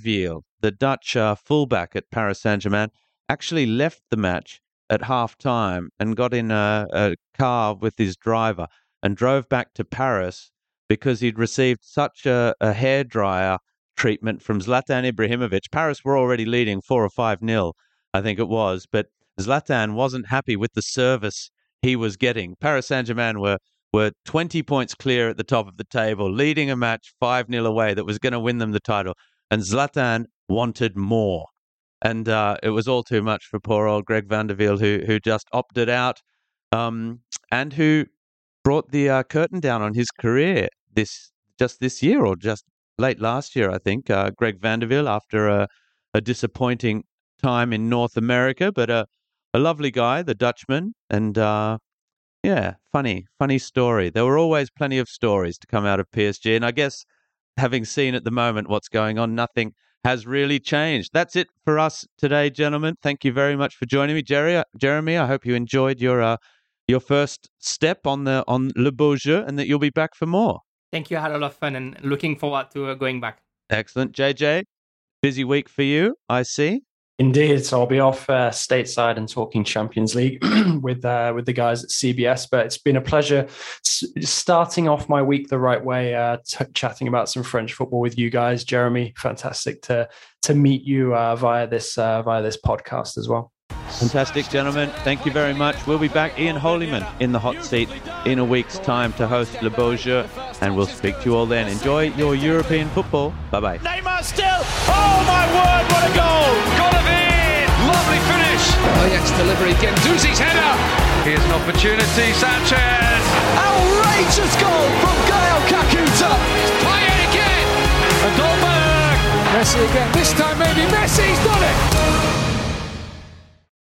the Dutch uh, fullback at Paris Saint Germain, actually left the match at half time and got in a, a car with his driver and drove back to Paris because he'd received such a, a hairdryer treatment from Zlatan Ibrahimovic. Paris were already leading four or five nil, I think it was, but Zlatan wasn't happy with the service he was getting. Paris Saint Germain were were 20 points clear at the top of the table, leading a match 5 0 away that was going to win them the title. And Zlatan wanted more. And uh, it was all too much for poor old Greg van der Wiel, who, who just opted out um, and who brought the uh, curtain down on his career this just this year or just late last year, I think. Uh, Greg van der Wiel, after a, a disappointing time in North America, but a, a lovely guy, the Dutchman, and uh, yeah, funny, funny story. There were always plenty of stories to come out of PSG, and I guess having seen at the moment what's going on, nothing has really changed. That's it for us today, gentlemen. Thank you very much for joining me, Jerry. Uh, Jeremy, I hope you enjoyed your uh, your first step on the on Le Beau Jeu, and that you'll be back for more. Thank you. I had a lot of fun, and looking forward to uh, going back. Excellent, JJ. Busy week for you, I see. Indeed, so I'll be off uh, stateside and talking Champions League with uh, with the guys at CBS. But it's been a pleasure s- starting off my week the right way, uh, t- chatting about some French football with you guys. Jeremy, fantastic to to meet you uh, via this uh, via this podcast as well. Fantastic, gentlemen. Thank you very much. We'll be back, Ian Holyman, in the hot seat in a week's time to host Le Beau Jeu, and we'll speak to you all then. Enjoy your European football. Bye bye. Neymar still. Oh my word, what a goal! Golovin! Lovely finish. Ajax delivery, Guendouzi's header. Here's an opportunity, Sanches. Outrageous goal from Gael Kakuta. Payet again. And Dolberg. Messi again. This time maybe Messi's done it.